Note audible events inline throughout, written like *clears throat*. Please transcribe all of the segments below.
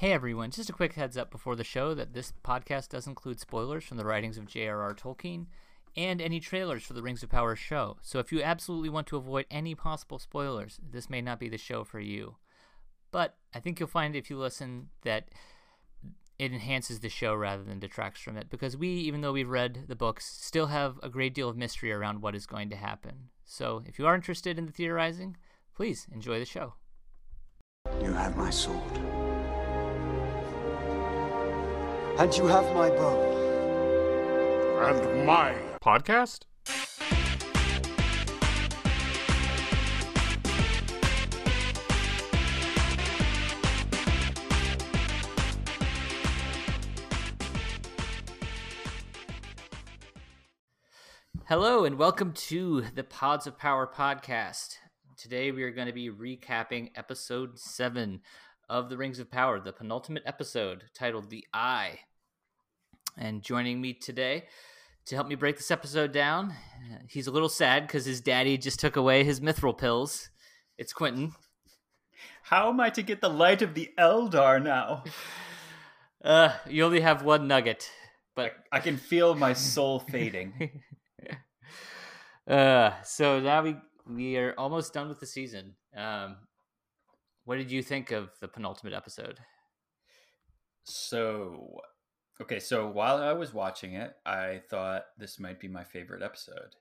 Hey everyone, just a quick heads up before the show that this podcast does include spoilers from the writings of J.R.R. Tolkien and any trailers for the Rings of Power show. So if you absolutely want to avoid any possible spoilers, this may not be the show for you. But I think you'll find if you listen that it enhances the show rather than detracts from it because we, even though we've read the books, still have a great deal of mystery around what is going to happen. So if you are interested in the theorizing, please enjoy the show. You have my sword. And you have my bow. and my podcast? Hello, and welcome to the Pods of Power podcast. Today we are going to be recapping episode 7 of The Rings of Power, the penultimate episode titled The Eye. And joining me today to help me break this episode down, uh, he's a little sad because his daddy just took away his mithril pills. It's Quentin. How am I to get the light of the Eldar now? *laughs* Uh, you only have one nugget, but I can feel my soul fading. *laughs* uh, so now we we are almost done with the season. Um, what did you think of the penultimate episode? So, okay, so while I was watching it, I thought this might be my favorite episode.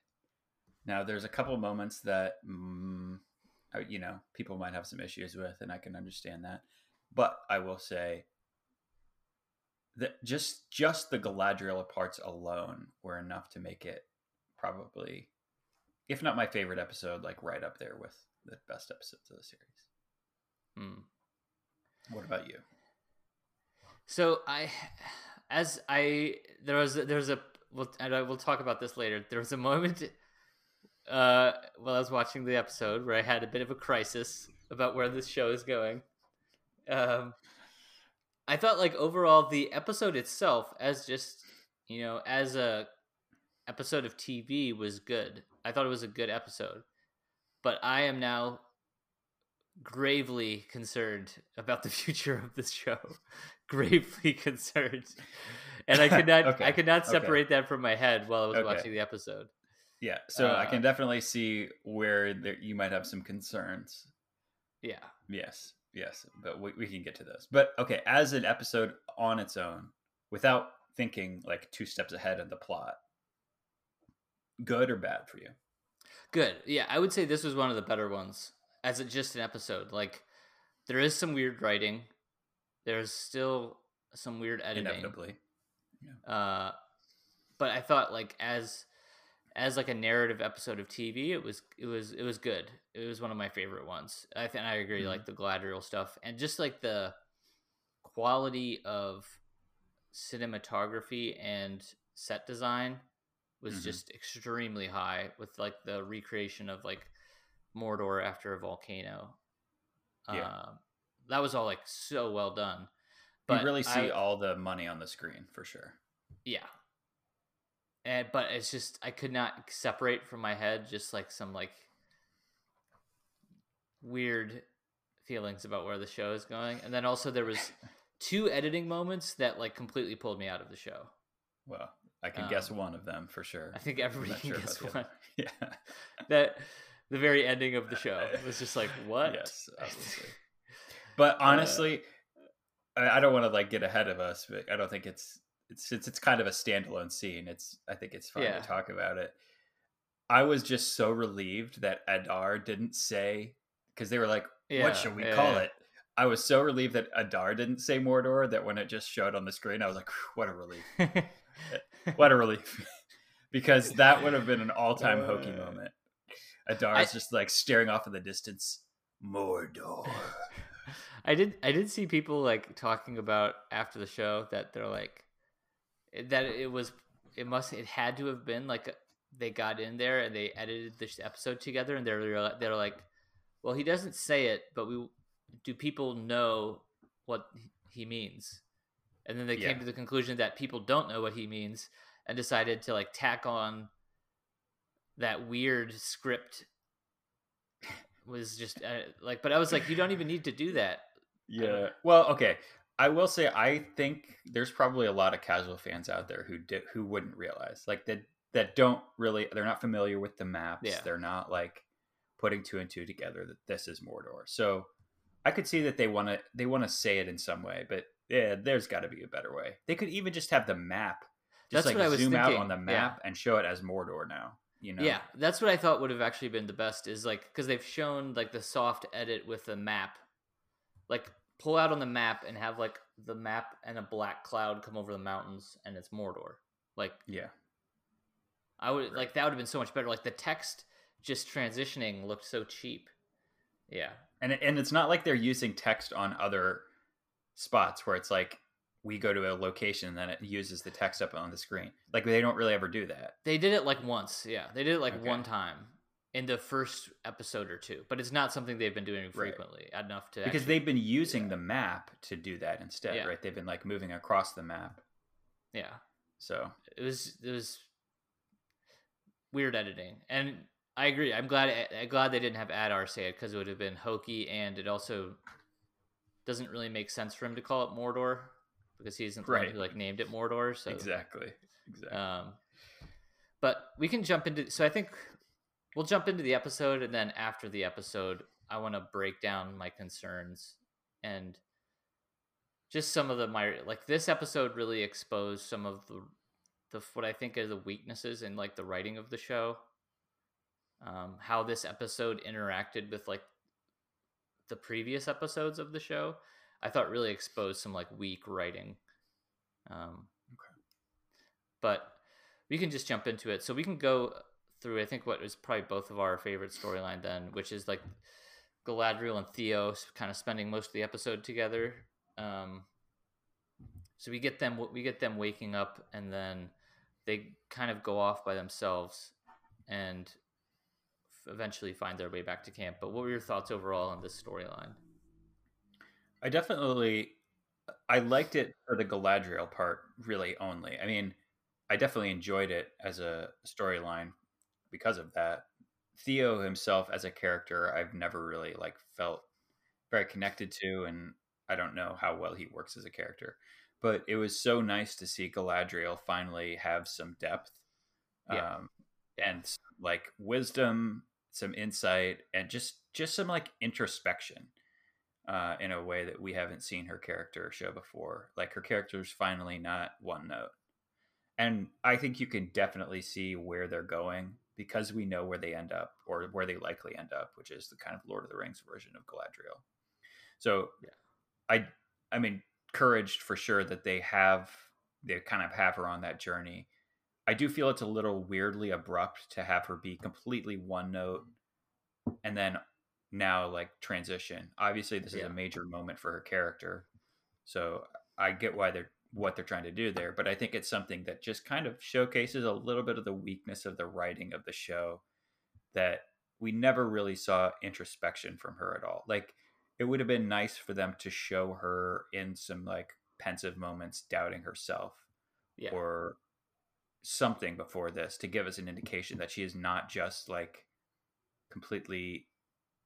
Now, there's a couple moments that, mm, I- you know, people might have some issues with, and I can understand that. But I will say that just just the Galadriel parts alone were enough to make it probably, if not my favorite episode, like right up there with the best episodes of the series. Hmm. What about you? So I, as I there was there was a we'll, and I will talk about this later. There was a moment uh, while I was watching the episode where I had a bit of a crisis about where this show is going. Um, I thought like overall the episode itself, as just you know, as a episode of TV, was good. I thought it was a good episode, but I am now gravely concerned about the *laughs* future of this show. *laughs* gravely concerned, and I could not. *laughs* Okay, I could not okay. separate that from my head while I was Okay. watching the episode. Yeah, so I Uh, can definitely see where there, you might have some concerns. Yeah. Yes, yes, but we, we can get to those. But okay, as an episode on its own, without thinking like two steps ahead of the plot, good or bad for you? Good. Yeah, I would say this was one of the better ones as a, just an episode. Like, there is some weird writing. There's still some weird editing. Inevitably, Uh, but I thought like as as like a narrative episode of TV, it was it was it was good. It was one of my favorite ones. I think I agree. Mhm. Like the Galadriel stuff and just like the quality of cinematography and set design was Mhm. just extremely high with like the recreation of like Mordor after a volcano. Yeah. Um, that was all like so well done. you really see I- all the money on the screen for sure. yeah. And but it's just I could not separate from my head just like some like weird feelings about where the show is going. And then also there was *laughs* two editing moments that like completely pulled me out of the show. Well, I can guess Um, one of them for sure. I think everybody can sure guess one. *laughs* Yeah. That the very ending of the show *laughs* It was just like what? Yes, obviously. *laughs* But honestly, I I don't want to like get ahead of us, but I don't think it's it's it's, it's kind of a standalone scene. It's I think it's fun Yeah. to talk about it. I was just so relieved that Adar didn't say because they were like, Yeah, "What should we yeah, call it?" I was so relieved that Adar didn't say Mordor that when it just showed on the screen, I was like, "What a relief! *laughs* What a relief!" because that would have been an all-time hokey Uh, moment. Adar I- is just like staring off in the distance. Mordor. *laughs* I did I did see people like talking about after the show that they're like that it was it must it had to have been like they got in there and they edited this episode together and they're they're like well he doesn't say it but we do people know what he means and then they Yeah. came to the conclusion that people don't know what he means and decided to like tack on that weird script was just uh, like but i was like you don't even need to do that Yeah. Well, okay. I will say I think there's probably a lot of casual fans out there who did who wouldn't realize like that that don't really they're not familiar with the maps. Yeah. They're not like putting two and two together that this is Mordor. So I could see that they want to they want to say it in some way, but yeah, there's got to be a better way. They could even just have the map just That's like what I was zoom out on the yeah. map and show it as Mordor now. You know? Yeah, that's what I thought would have actually been the best is like because they've shown like the soft edit with the map, like pull out on the map and have like the map and a black cloud come over the mountains and it's Mordor. Like Yeah. I would like that would have been so much better. Like the text just transitioning looked so cheap. Yeah, And and it's not like they're using text on other spots where it's like we go to a location and then it uses the text up on the screen. Like they don't really ever do that. they did it like once. Yeah, they did it like Okay. one time in the first episode or two, but it's not something they've been doing frequently enough to Because actually- they've been using yeah. the map to do that instead, Yeah. right? They've been like moving across the map. yeah. So it was it was weird editing and i agree i'm glad i'm glad they didn't have adar say it because it would have been hokey and it also doesn't really make sense for him to call it mordor because he isn't the one who like named it mordor so exactly. Exactly. um but we can jump into so i think we'll jump into the episode and then after the episode i want to break down my concerns and just some of the my like this episode really exposed some of the the what i think are the weaknesses in like the writing of the show um how this episode interacted with like the previous episodes of the show i thought really exposed some like weak writing um okay. but we can just jump into it. So we can go through. I think what is probably both of our favorite storyline then, which is like Galadriel and Theo kind of spending most of the episode together. Um, so we get them. We get them waking up, and then they kind of go off by themselves, and eventually find their way back to camp. But what were your thoughts overall on this storyline? I definitely I liked it for the Galadriel part really only. I mean, I definitely enjoyed it as a storyline because of that. Theo himself as a character, I've never really like felt very connected to and I don't know how well he works as a character. But it was so nice to see Galadriel finally have some depth. Yeah. Um and like wisdom, some insight and just just some like introspection uh, in a way that we haven't seen her character show before. Like her character's finally not one note. And I think you can definitely see where they're going because we know where they end up or where they likely end up, which is the kind of Lord of the Rings version of Galadriel. So Yeah. I I'm encouraged for sure that they have they kind of have her on that journey. I do feel it's a little weirdly abrupt to have her be completely one note and then now like transition. Obviously, this is a major moment for her character, so I get why they're what they're trying to do there. But I think it's something that just kind of showcases a little bit of the weakness of the writing of the show that we never really saw introspection from her at all. Like it would have been nice for them to show her in some like pensive moments doubting herself Yeah, or something before this to give us an indication that she is not just like completely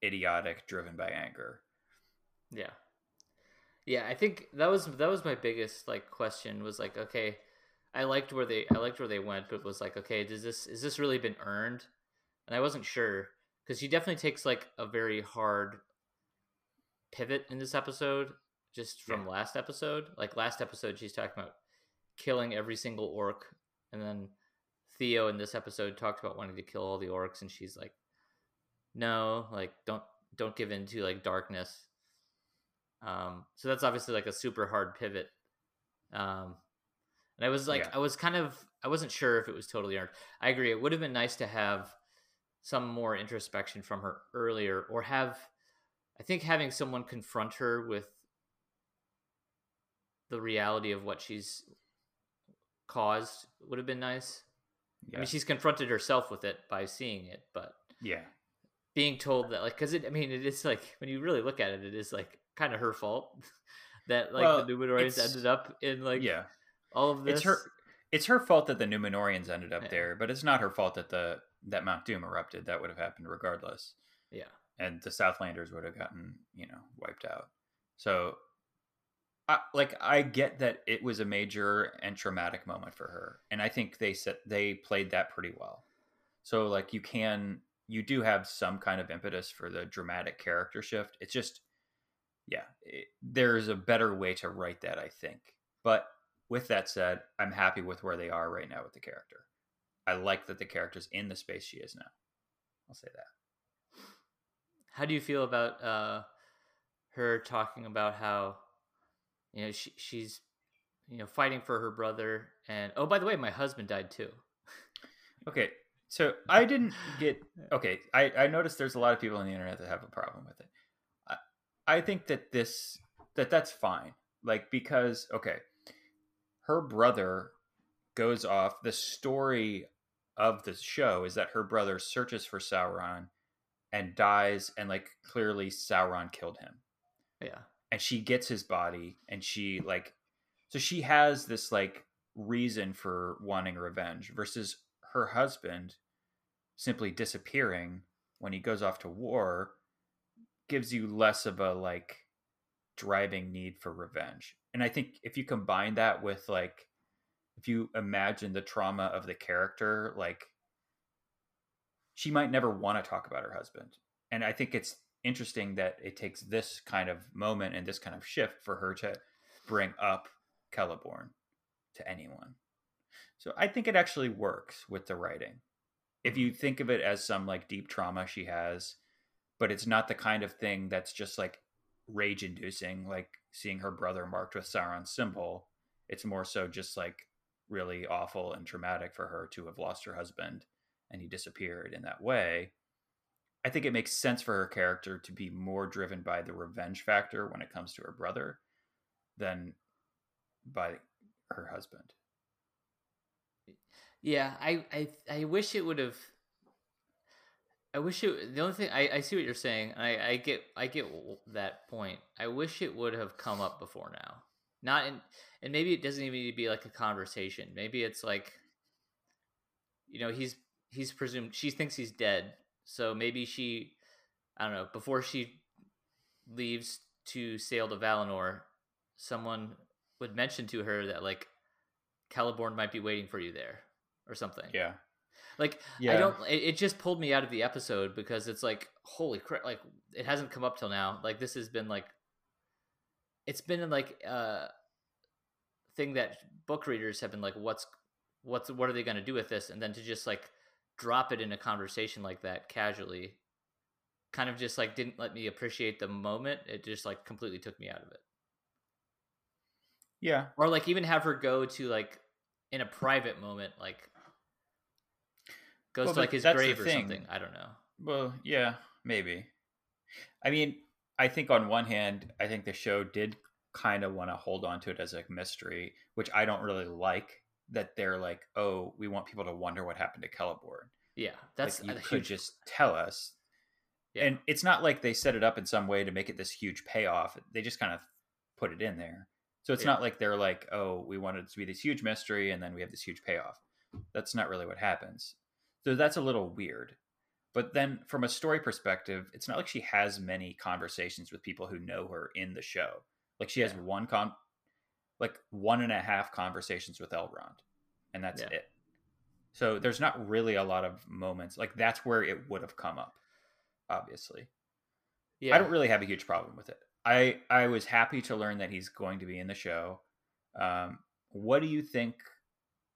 idiotic driven by anger Yeah. Yeah, I think that was that was my biggest like question was like, okay, I liked where they I liked where they went, but was like, okay, does this is this really been earned? And I wasn't sure because she definitely takes like a very hard pivot in this episode just from last episode. Like last episode she's talking about killing every single orc and then Theo in this episode talked about wanting to kill all the orcs and she's like no, like don't don't give in to like darkness. Um, so that's obviously like a super hard pivot. Um, and I was like, Yeah. I was kind of, I wasn't sure if it was totally earned. I agree. It would have been nice to have some more introspection from her earlier, or have, I think having someone confront her with the reality of what she's caused would have been nice. yeah I mean, she's confronted herself with it by seeing it, but yeah being told that like because it i mean it is like when you really look at it it is like kind of her fault *laughs* that like Well, the Numenorians ended up in like yeah. all of this it's her it's her fault that the Numenorians ended up Yeah. there but it's not her fault that the that Mount Doom erupted. That would have happened regardless. Yeah. And the Southlanders would have gotten you know wiped out. So I, like I get that it was a major and traumatic moment for her, and I think they said they played that pretty well. So like you can you do have some kind of impetus for the dramatic character shift. It's just yeah, it, there's a better way to write that, I think. But with that said, I'm happy with where they are right now with the character. I like that the character's in the space she is now. I'll say that. How do you feel about uh, her talking about how you know she, she's you know fighting for her brother and oh by the way my husband died too *laughs* okay so i didn't get okay I, I noticed there's a lot of people on the internet that have a problem with it. I, I think that this that that's fine like because okay her brother goes off the story of the show is that her brother searches for sauron and dies and like clearly sauron killed him. Yeah. And she gets his body and she like so she has this like reason for wanting revenge versus her husband simply disappearing when he goes off to war gives you less of a like driving need for revenge and i think if you combine that with like if you imagine the trauma of the character like she might never want to talk about her husband and i think it's interesting that it takes this kind of moment and this kind of shift for her to bring up Celeborn to anyone. So I think it actually works with the writing. If you think of it as some like deep trauma she has, but it's not the kind of thing that's just like rage inducing, like seeing her brother marked with Sauron's symbol. It's more so just like really awful and traumatic for her to have lost her husband and he disappeared in that way I think it makes sense for her character to be more driven by the revenge factor when it comes to her brother than by her husband. Yeah, I I I wish it would have. I wish it. The only thing I, I see what you're saying. I I get I get that point. I wish it would have come up before now. Not in, and maybe it doesn't even need to be like a conversation. Maybe it's like, you know, he's he's presumed she thinks he's dead, so maybe she, I don't know, before she leaves to sail to Valinor, someone would mention to her that like Celeborn might be waiting for you there or something. Yeah. Like yeah. I don't. It, it, just pulled me out of the episode because it's like holy crap! Like it hasn't come up till now. Like this has been like, it's been like uh thing that book readers have been like, what's what's what are they going to do with this? And then to just like drop it in a conversation like that casually kind of just like didn't let me appreciate the moment it just like completely took me out of it yeah or like even have her go to like in a private moment like goes well, to like his grave or something i don't know well yeah maybe i mean i think on one hand i think the show did kind of want to hold on to it as a mystery which i don't really like that they're like, oh, we want people to wonder what happened to Celeborn. Yeah, that's like you could huge... just tell us. Yeah. And it's not like they set it up in some way to make it this huge payoff. They just kind of put it in there. So it's yeah. not like they're like, oh, we wanted it to be this huge mystery and then we have this huge payoff. That's not really what happens. So that's a little weird. But then from a story perspective, it's not like she has many conversations with people who know her in the show. Like she has yeah. one con like one and a half conversations with Elrond, and that's yeah. it. So there's not really a lot of moments like that's where it would have come up. Obviously, yeah. I don't really have a huge problem with it. I I was happy to learn that he's going to be in the show. Um, what do you think?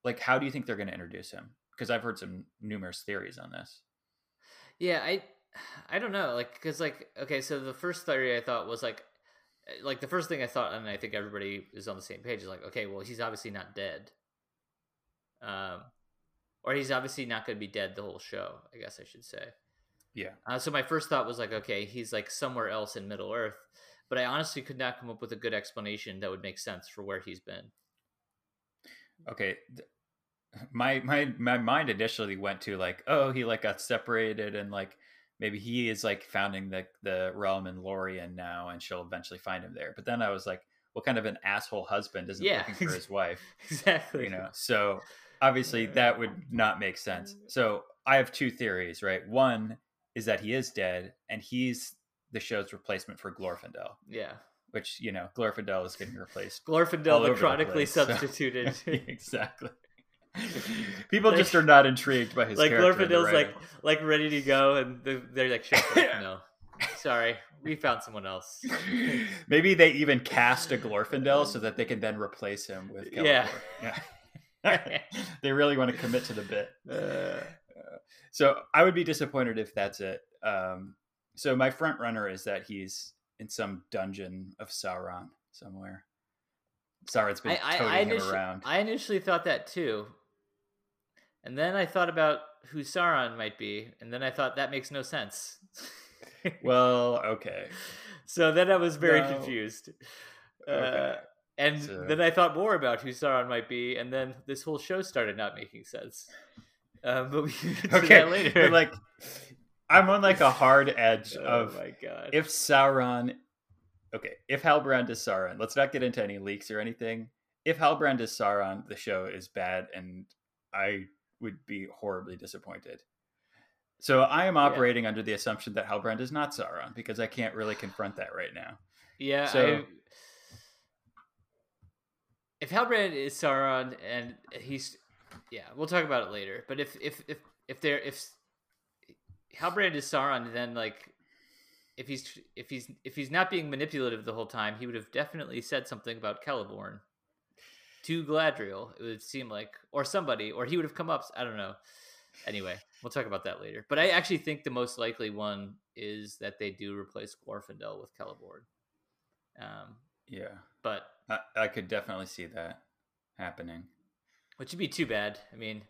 Like, how do you think they're going to introduce him? Because I've heard some numerous theories on this. Yeah, I I don't know, like, because like, okay, so the first theory I thought was like like the first thing I thought, and I think everybody is on the same page, is like, okay, well, he's obviously not dead, um, or he's obviously not going to be dead the whole show. I guess I should say. Yeah. Uh, so my first thought was like, okay, he's like somewhere else in Middle Earth, but I honestly could not come up with a good explanation that would make sense for where he's been. Okay. My my my mind initially went to like, oh, he like got separated and like maybe he is like founding the the realm in Lorien now, and she'll eventually find him there. But then I was like, what kind of an asshole husband isn't yeah. looking for his wife? exactly. You know, so obviously that would not make sense. So I have two theories, right? One is that he is dead, and he's the show's replacement for Glorfindel. Yeah. which you know Glorfindel is getting replaced. Glorfindel, all the over the chronically place, so- substituted. *laughs* exactly. *laughs* People Like- just are not intrigued by his like Glorfindel's like like ready to go, and they're, they're like, "Shut *laughs* up, no, sorry, we found someone else." *laughs* Maybe they even cast a Glorfindel so that they can then replace him with. Yeah. Yeah. they really want to commit to the bit. Uh, So I would be disappointed if that's it. Um, so my front runner is that he's in some dungeon of Sauron somewhere. Sauron's been I, I, I, him initially, around. I initially thought that too, and then I thought about who Sauron might be, and then I thought that makes no sense. *laughs* Well, okay. so then I was very No. confused. Okay. Uh, and So- then I thought more about who Sauron might be, and then this whole show started not making sense. Um, but we can get Okay, that later. but like I'm on like a hard *laughs* edge oh of my god! if Sauron, okay, if Halbrand is Sauron, let's not get into any leaks or anything. If Halbrand is Sauron, the show is bad, and I would be horribly disappointed. So I am operating under the assumption that Halbrand is not Sauron because I can't really confront that right now. Yeah, So- I, if Halbrand is Sauron and he's, yeah, we'll talk about it later. But if if if if there if Halbrand is Sauron, then like if he's if he's if he's not being manipulative the whole time, he would have definitely said something about Celeborn to Galadriel. It would seem like, or somebody, or he would have come up. I don't know. Anyway, we'll talk about that later. But I actually think the most likely one is that they do replace Glorfindel with Celeborn. Um, Yeah, but I, I could definitely see that happening. which would be too bad. I mean,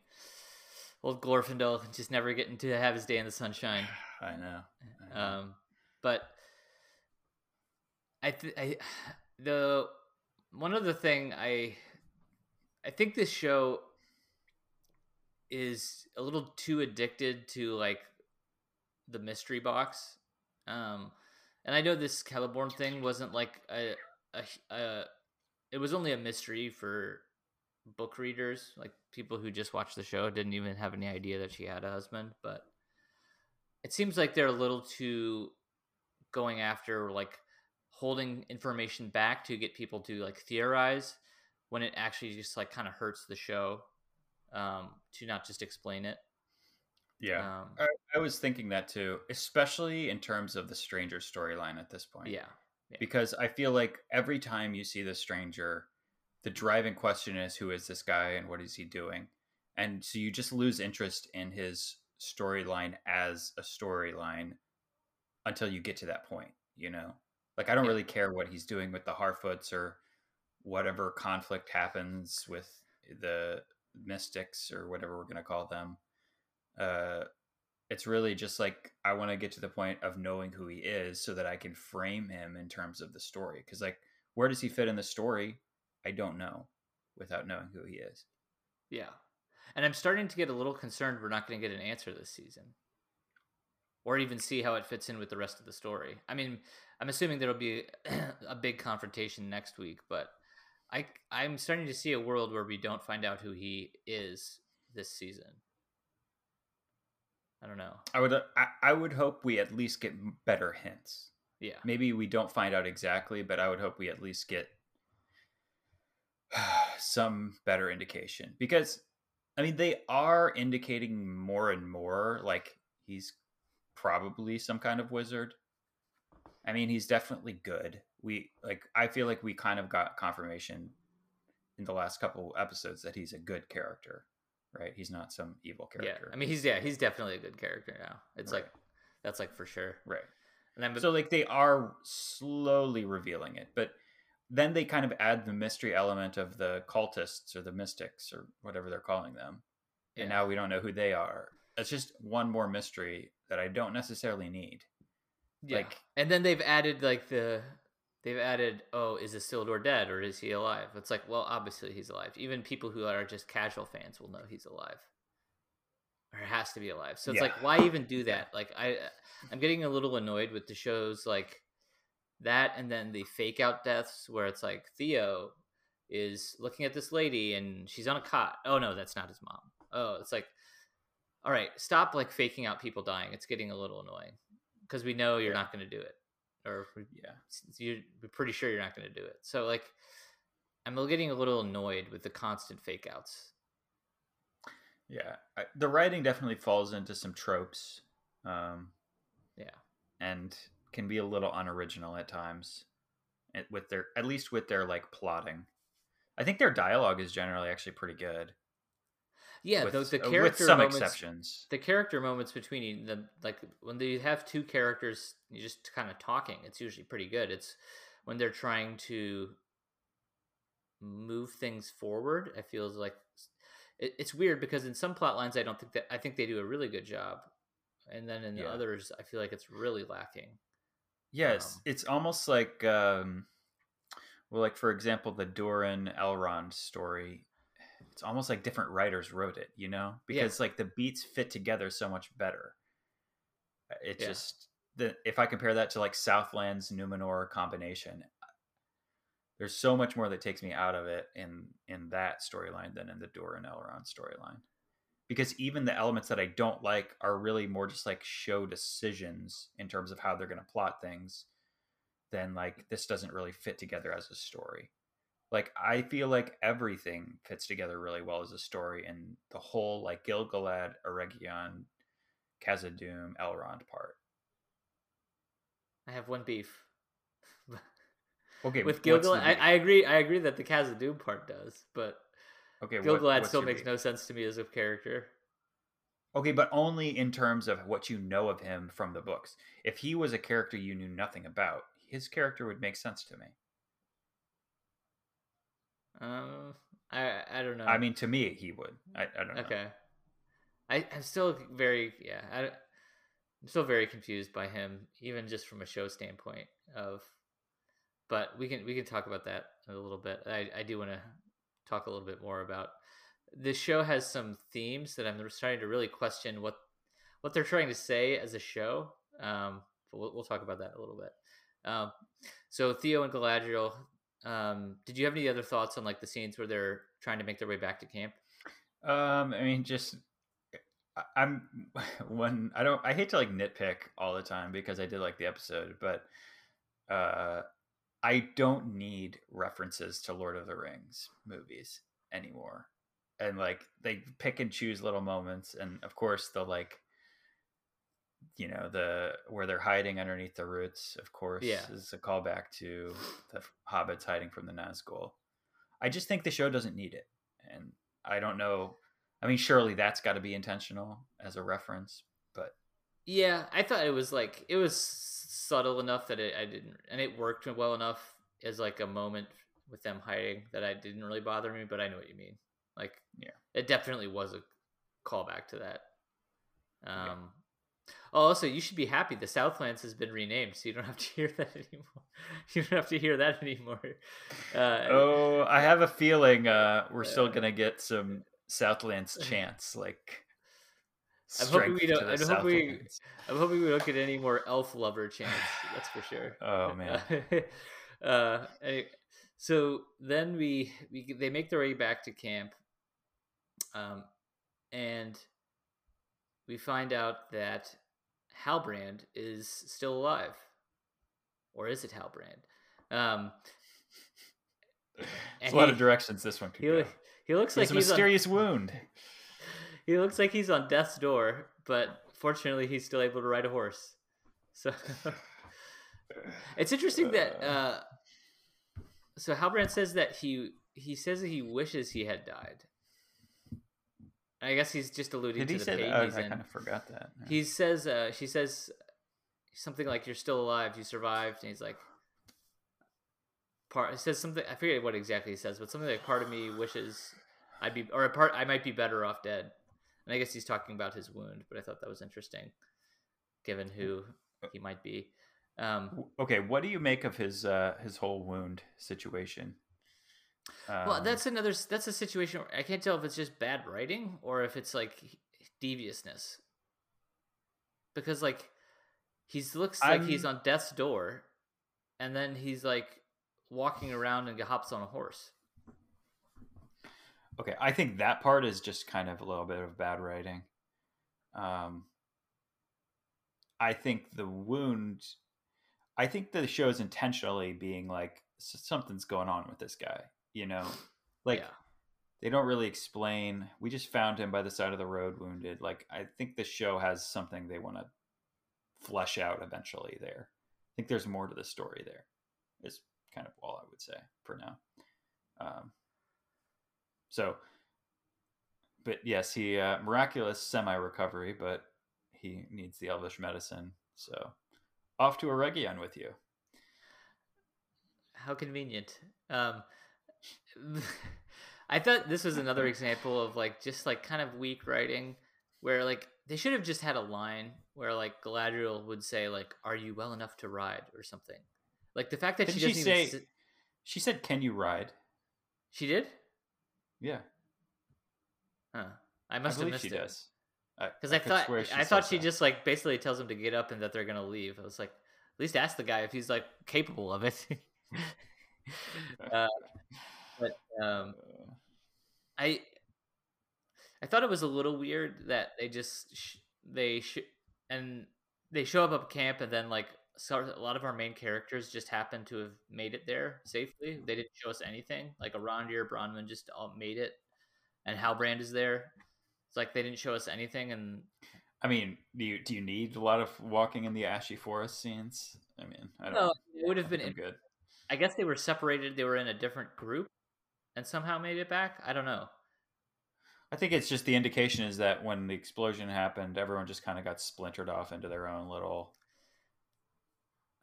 old Glorfindel just never getting to have his day in the sunshine. *sighs* I know. I know. Um, but I, th- I, *sighs* the one other thing I, I think this show is a little too addicted to like the mystery box. Um, and I know this Celeborn thing wasn't like a, a, a it was only a mystery for book readers, like people who just watched the show didn't even have any idea that she had a husband, but it seems like they're a little too going after like holding information back to get people to like theorize when it actually just like kind of hurts the show um to not just explain it yeah. um I, I was thinking that too, especially in terms of the stranger storyline at this point. yeah Because I feel like every time you see the stranger, the driving question is who is this guy and what is he doing? And so you just lose interest in his storyline as a storyline until you get to that point, you know? Like I don't Yeah. really care what he's doing with the Harfoots or whatever conflict happens with the mystics or whatever we're going to call them. Uh it's really just like I want to get to the point of knowing who he is so that I can frame him in terms of the story. Because like, where does he fit in the story? I don't know without knowing who he is. yeah and i'm starting to get a little concerned we're not going to get an answer this season or even see how it fits in with the rest of the story. I mean i'm assuming there'll be *clears throat* a big confrontation next week but i i'm starting to see a world where we don't find out who he is this season. I don't know. I would I, I would hope we at least get better hints. yeah. Maybe we don't find out exactly, but I would hope we at least get *sighs* some better indication because I mean they are indicating more and more like he's probably some kind of wizard. I mean, he's definitely good. We like I feel like we kind of got confirmation in the last couple episodes that he's a good character, right? He's not some evil character. yeah i mean he's yeah he's definitely a good character now it's Right. like that's like for sure right. and i'm So like they are slowly revealing it, but then they kind of add the mystery element of the cultists or the mystics or whatever they're calling them. And now we don't know who they are. It's just one more mystery that I don't necessarily need. Yeah. Like- and then they've added like the they've added, oh, is Isildur dead or is he alive? It's like, well, obviously he's alive. Even people who are just casual fans will know he's alive. Or has to be alive. So it's Yeah. like, why even do that? Like I I'm getting a little annoyed with the shows like that and then the fake out deaths where it's like Theo is looking at this lady and she's on a cot. Oh no, that's not his mom. Oh, it's like all right, stop like faking out people dying. It's getting a little annoying because we know you're Yeah. not going to do it, or Yeah. you're pretty sure you're not going to do it. So like, I'm getting a little annoyed with the constant fake outs. Yeah, I, the writing definitely falls into some tropes. Um, Yeah. and can be a little unoriginal at times, with their at least with their like plotting. I think their dialogue is generally actually pretty good. Yeah, with, the, the uh, character with some moments, exceptions. the character moments between the like when they have two characters you just kind of talking it's usually pretty good it's when they're trying to move things forward it feels like it, it's weird because in some plot lines i don't think that i think they do a really good job and then in the Yeah. others i feel like it's really lacking Yes, Um, it's almost like, um, well, like for example, the Durin Elrond story. It's almost like different writers wrote it, you know, Yeah. because like the beats fit together so much better. Uh, It Yeah. just the if I compare that to like Southland's Numenor combination, there's so much more that takes me out of it in in that storyline than in the Durin Elrond storyline. Because even the elements that I don't like are really more just like show decisions in terms of how they're going to plot things than like this doesn't really fit together as a story. Like I feel like everything fits together really well as a story and the whole like Gil-galad, Eregion, Khazad-dûm, Elrond part. i have one beef *laughs* Okay, with gil-galad I. I agree i agree that the Khazad-dûm part does but okay, what- gil-galad what's still makes beef? no sense to me as a character Okay, but only in terms of what you know of him from the books. If he was a character you knew nothing about, his character would make sense to me. Um i i don't know I mean, to me, he would. I, I don't know. Okay. I, I'm still very yeah. I, I'm still very confused by him, even just from a show standpoint. Of, but we can we can talk about that in a little bit. I I do want to talk a little bit more about this show has some themes that I'm starting to really question what what they're trying to say as a show. Um, but we'll, we'll talk about that a little bit. Um, so Theo and Galadriel. Um, did you have any other thoughts on like the scenes where they're trying to make their way back to camp? Um, I mean, just I'm *laughs* when I don't. I hate to like nitpick all the time because I did like the episode, but uh, I don't need references to Lord of the Rings movies anymore. And like they pick and choose little moments, and of course the like, you know, the where they're hiding underneath the roots. Of course, Yeah. is a callback to the hobbits hiding from the Nazgul. I just think the show doesn't need it, and I don't know. I mean, surely that's got to be intentional as a reference, but Yeah, I thought it was like it was subtle enough that it, I didn't, and it worked well enough as like a moment with them hiding that I didn't really bother me. But I know what you mean. Like, Yeah. it definitely was a callback to that. Um, Yeah. Also, you should be happy. The Southlands has been renamed, so you don't have to hear that anymore. *laughs* You don't have to hear that anymore. Uh, oh, I have a feeling uh, we're still Uh, gonna get some Southlands *laughs* chants like. I'm hoping we don't- I'm hoping- Southlands. I'm hoping we don't get any more elf lover chants. That's for sure. *laughs* Oh man, uh, anyway, so then we we they make their way back to camp, um, and we find out that Halbrand is still alive, or is it Halbrand? Um, a lot he- of directions this one could he, go. he looks He like a he's on, mysterious wound. *laughs* he looks like he's on death's door, but fortunately he's still able to ride a horse. So *laughs* it's interesting that uh so Halbrand says that he he says that he wishes he had died. I guess he's just alluding Did to he the say pain that? I, he's I in. kind of forgot that. Yeah. He says uh she says something like you're still alive, you survived, and he's like part he says something I forget what exactly he says, but something like part of me wishes I'd be or a part I might be better off dead. And I guess he's talking about his wound, but I thought that was interesting given who he might be. Um okay, what do you make of his uh, his whole wound situation? Well, Um, that's another that's a situation where I can't tell if it's just bad writing or if it's like deviousness. Because like he looks like he's I'm- on death's door and then he's like walking around and hops on a horse. Okay, I think that part is just kind of a little bit of bad writing. Um, I think the wound. I think the show is intentionally being like something's going on with this guy. You know, like yeah. they don't really explain. We just found him by the side of the road, wounded. Like I think the show has something they want to flesh out eventually. There, I think there's more to the story. There is kind of all I would say for now. Um, so, but yes, he uh, miraculous semi recovery, but he needs the elvish medicine. So, off to Eregion with you. How convenient. Um, *laughs* I thought this was another *laughs* example of like just like kind of weak writing, where like they should have just had a line where like Galadriel would say like, "Are you well enough to ride?" or something. Like the fact that Didn't she she doesn't say? She said, "Can you ride?" She did. Yeah, Huh. I I must have missed she it. does. Because I, could thought she I thought she that. just like basically tells him to get up and that they're gonna leave. I was like, at least ask the guy if he's like capable of it. Hmm. *laughs* uh, but um, Uh, I I thought it was a little weird that they just sh- they sh- and they show up at camp and then like a lot of our main characters just happen to have made it there safely. They didn't show us anything. Like a Arondir, Bronwyn just all made it, and Halbrand is there. It's like they didn't show us anything, and I mean, do you do you need a lot of walking in the ashy forest scenes? I mean, I don't. No, it would have been. good. I guess they were separated. They were in a different group, and somehow made it back. I don't know. I think it's just the indication is that when the explosion happened, everyone just kind of got splintered off into their own little.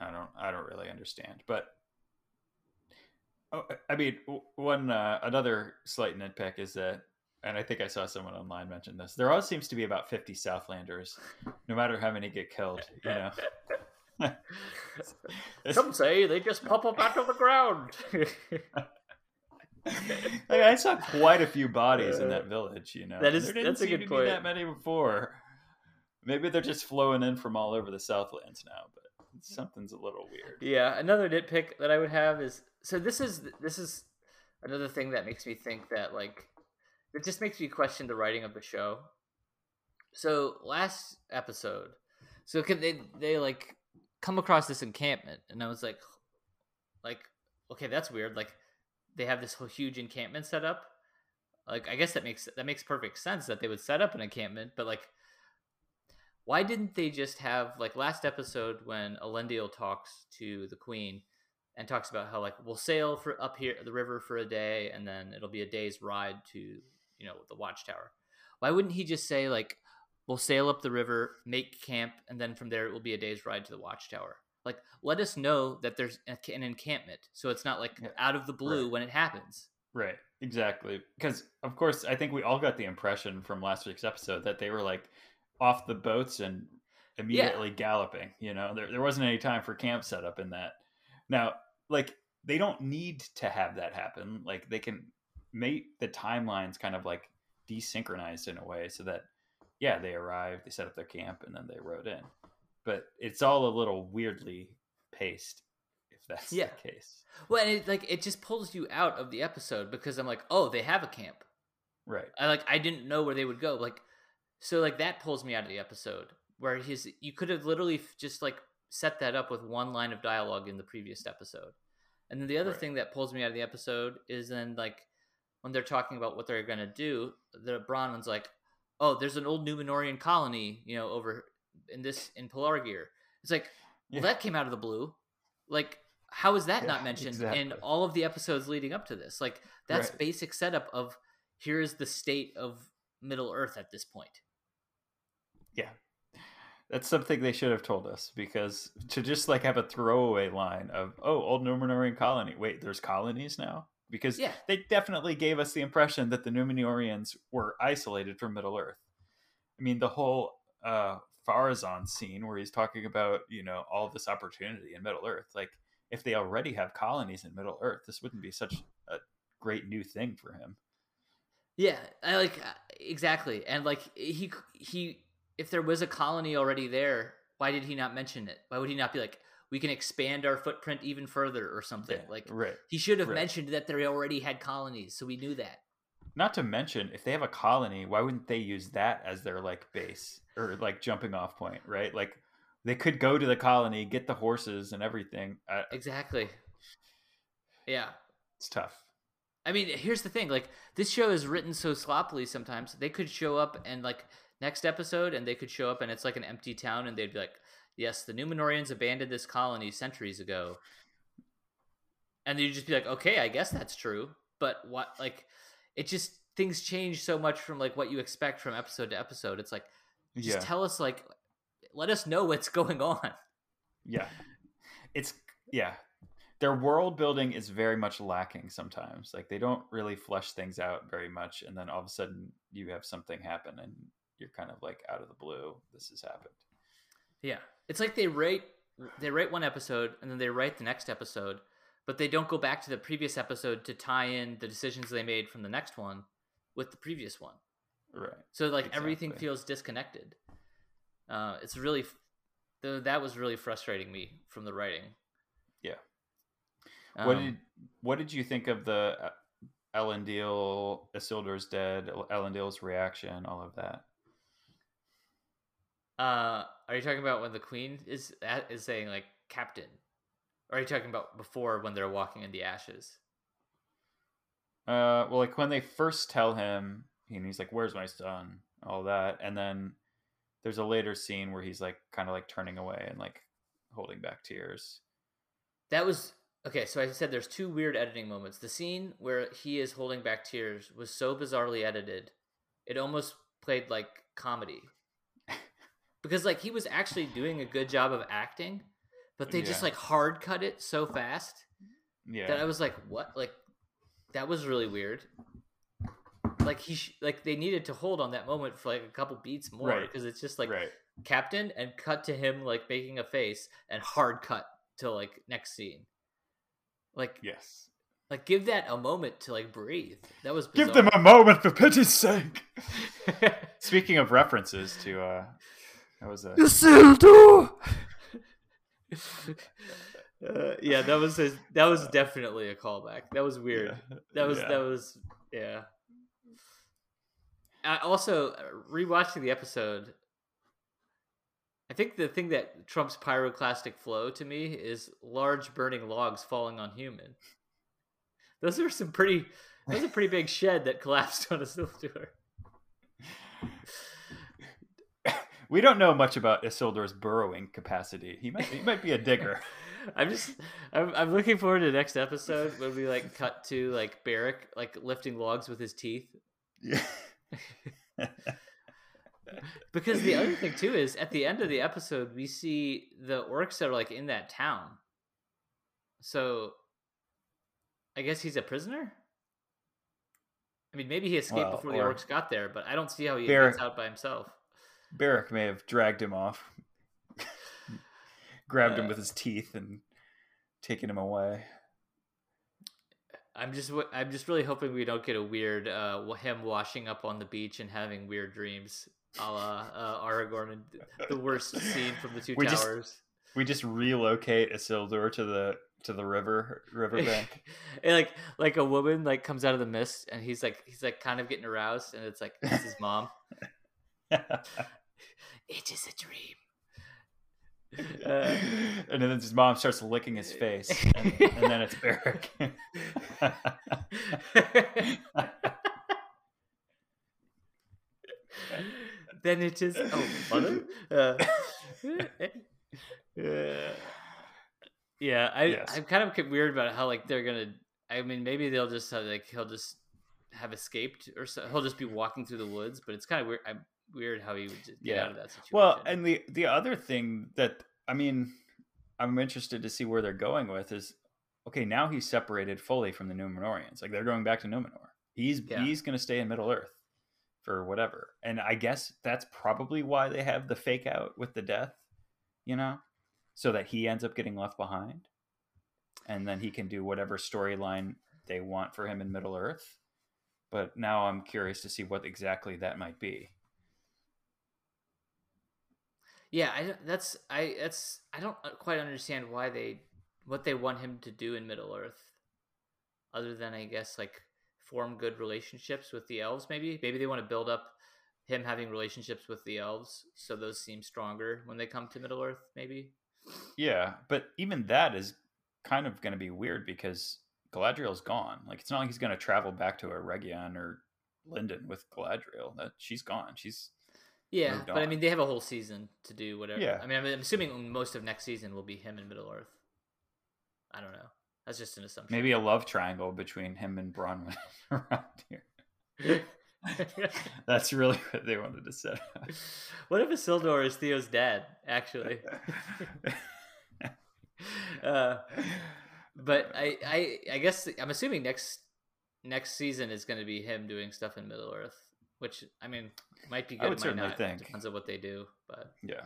I don't. I don't really understand, but. Oh, I mean, one uh, another slight nitpick is that, and I think I saw someone online mention this. There always seems to be about fifty Southlanders, no matter how many get killed. You know, It's- *laughs* Some say they just pop up out of the ground. *laughs* like, I saw quite a few bodies in that uh, village. You know, That is- that's a good point. that many before. Maybe they're just flowing in from all over the Southlands now, but something's a little weird. yeah, another nitpick that I would have is so this is this is another thing that makes me think that like it just makes me question the writing of the show. So last episode, so can they they like come across this encampment, and I was like, like okay, that's weird. Like they have this whole huge encampment set up. Like I guess that makes that makes perfect sense that they would set up an encampment, but like why didn't they just have like last episode when Elendil talks to the queen and talks about how like we'll sail for up here the river for a day and then it'll be a day's ride to you know the watchtower why wouldn't he just say like we'll sail up the river make camp and then from there it will be a day's ride to the watchtower like let us know that there's an encampment so it's not like Yeah, out of the blue right. when it happens Right, exactly. Because of course, I think we all got the impression from last week's episode that they were like off the boats and immediately galloping. You know, there there wasn't any time for camp setup in that. Now, like they don't need to have that happen. Like they can make the timelines kind of like desynchronized in a way so that yeah, they arrived, they set up their camp, and then they rode in. But it's all a little weirdly paced, if that's Yeah. the case. well and it like it just pulls you out of the episode because i'm like oh they have a camp Right. I like I didn't know where they would go. Like so like that pulls me out of the episode where his you could have literally just like set that up with one line of dialogue in the previous episode. And then the other Right. thing that pulls me out of the episode is then like when they're talking about what they're going to do, the Bronwyn's like, "Oh, there's an old Numenorian colony, you know, over in this in Pelargir." It's like, well, Yeah. that came out of the blue. Like how is that Yeah, not mentioned in all of the episodes leading up to this? Like that's Right. basic setup of here is the state of Middle Earth at this point. Yeah. That's something they should have told us because to just like have a throwaway line of, oh, old Numenorian colony. Wait, there's colonies now? Because Yeah. they definitely gave us the impression that the Numenorians were isolated from Middle Earth. I mean, the whole uh, Pharazôn scene where he's talking about, you know, all this opportunity in Middle Earth. Like, if they already have colonies in Middle Earth, this wouldn't be such a great new thing for him. Yeah, I like uh, exactly. And like he he if there was a colony already there, why did he not mention it? Why would he not be like we can expand our footprint even further or something? Yeah, like right. he should have right. mentioned that they already had colonies, so we knew that. Not to mention, if they have a colony, why wouldn't they use that as their like base or like jumping off point, right? Like, They could go to the colony, get the horses and everything. I, Exactly. Yeah. it's tough. I mean, here's the thing. Like, this show is written so sloppily sometimes. They could show up and, like, next episode, and they could show up and it's like an empty town, and they'd be like, yes, the Numenoreans abandoned this colony centuries ago. And you'd just be like, okay, I guess that's true. But what, like, it just, things change so much from, like, what you expect from episode to episode. It's like, just yeah, tell us, like, let us know what's *laughs* going on. yeah. It's yeah. Their world building is very much lacking sometimes. Like they don't really flesh things out very much, and then all of a sudden you have something happen, and you're kind of like out of the blue. This has happened. Yeah, it's like they write they write one episode and then they write the next episode, but they don't go back to the previous episode to tie in the decisions they made from the next one with the previous one. Right. So like everything feels disconnected. Uh, it's really f- th- that was really frustrating me from the writing. Yeah. what Um, did What did you think of the Ellen Elendil, Isildur's dead, Elendil's reaction, all of that? Uh, are you talking about when the queen is is saying like captain? Or are you talking about before when they're walking in the ashes? Uh, well, like when they first tell him, and he's like, "Where's my son?" All that, and then there's a later scene where he's like, kind of like turning away and like holding back tears. That was okay. So I said there's two weird editing moments. The scene where he is holding back tears was so bizarrely edited, it almost played like comedy. Because like he was actually doing a good job of acting, but they just like hard cut it so fast Yeah, that I was like, "What?" Like that was really weird. Like he sh- like they needed to hold on that moment for like a couple beats more Right. because it's just like right. captain and cut to him like making a face and hard cut to like next scene. Like Yes. like give that a moment to like breathe. That was Give them a moment for pity's sake. *laughs* Speaking of references to, uh, that was a Isildur. *laughs* uh, yeah, that was his, that was definitely a callback. That was weird. yeah, That was yeah. that was yeah. I also uh, rewatching the episode. I think the thing that trumps pyroclastic flow to me is large burning logs falling on human. Those are some pretty. That was a pretty big shed that collapsed *laughs* on a Isildur. We don't know much about Isildur's burrowing capacity. He might he might be a digger. *laughs* I'm just I'm, I'm looking forward to the next episode when we like cut to like Berek like lifting logs with his teeth. yeah. *laughs* Because the other thing too is at the end of the episode we see the orcs that are like in that town. So I guess he's a prisoner? I mean maybe he escaped Well, before the orcs got there, but I don't see how he Berek- gets out by himself. Berek may have dragged him off, grabbed him Uh, with his teeth, and taken him away. I'm just I'm just really hoping we don't get a weird uh him washing up on the beach and having weird dreams, a la uh, Aragorn and the worst scene from the Two We just- Towers. We just relocate Isildur to the to the river riverbank. *laughs* and like like a woman like comes out of the mist and he's like he's like kind of getting aroused and it's like it's his mom. *laughs* It is a dream. *laughs* Uh, and then his mom starts licking his face, and, and then it's Berek. then it is oh mother. Uh, yeah, I Yes. I'm kind of weird about how like they're gonna. I mean, maybe they'll just uh, like he'll just have escaped or so. He'll just be walking through the woods, but it's kind of weird. I'm weird how he would just get Yeah. out of that situation. well, and the the other thing that I mean, I'm interested to see where they're going with is okay. Now he's separated fully from the Numenoreans. Like they're going back to Numenor. He's Yeah. he's going to stay in Middle Earth for whatever. And I guess that's probably why they have the fake out with the death, you know, so that he ends up getting left behind, and then he can do whatever storyline they want for him in Middle Earth. But now I'm curious to see what exactly that might be. Yeah, I that's I that's I don't uh, quite understand why they what they want him to do in Middle Earth, other than I guess like form good relationships with the elves. Maybe maybe they want to build up him having relationships with the elves, so those seem stronger when they come to Middle Earth. Maybe. Yeah, but even that is kind of going to be weird because Galadriel's gone. Like it's not like he's going to travel back to Eregion or Lindon with Galadriel. That she's gone. She's Yeah, but I mean they have a whole season to do whatever. Yeah. I mean I'm assuming most of next season will be him in Middle Earth. I don't know. That's just an assumption. maybe a love triangle between him and Bronwyn *laughs* around here. *laughs* That's really what they wanted to set up. *laughs* what if Isildur is Theo's dad? Actually, uh, but I, I, I guess I'm assuming next next season is going to be him doing stuff in Middle Earth, which I mean might be good. I would certainly not. think. depends on what they do. But yeah,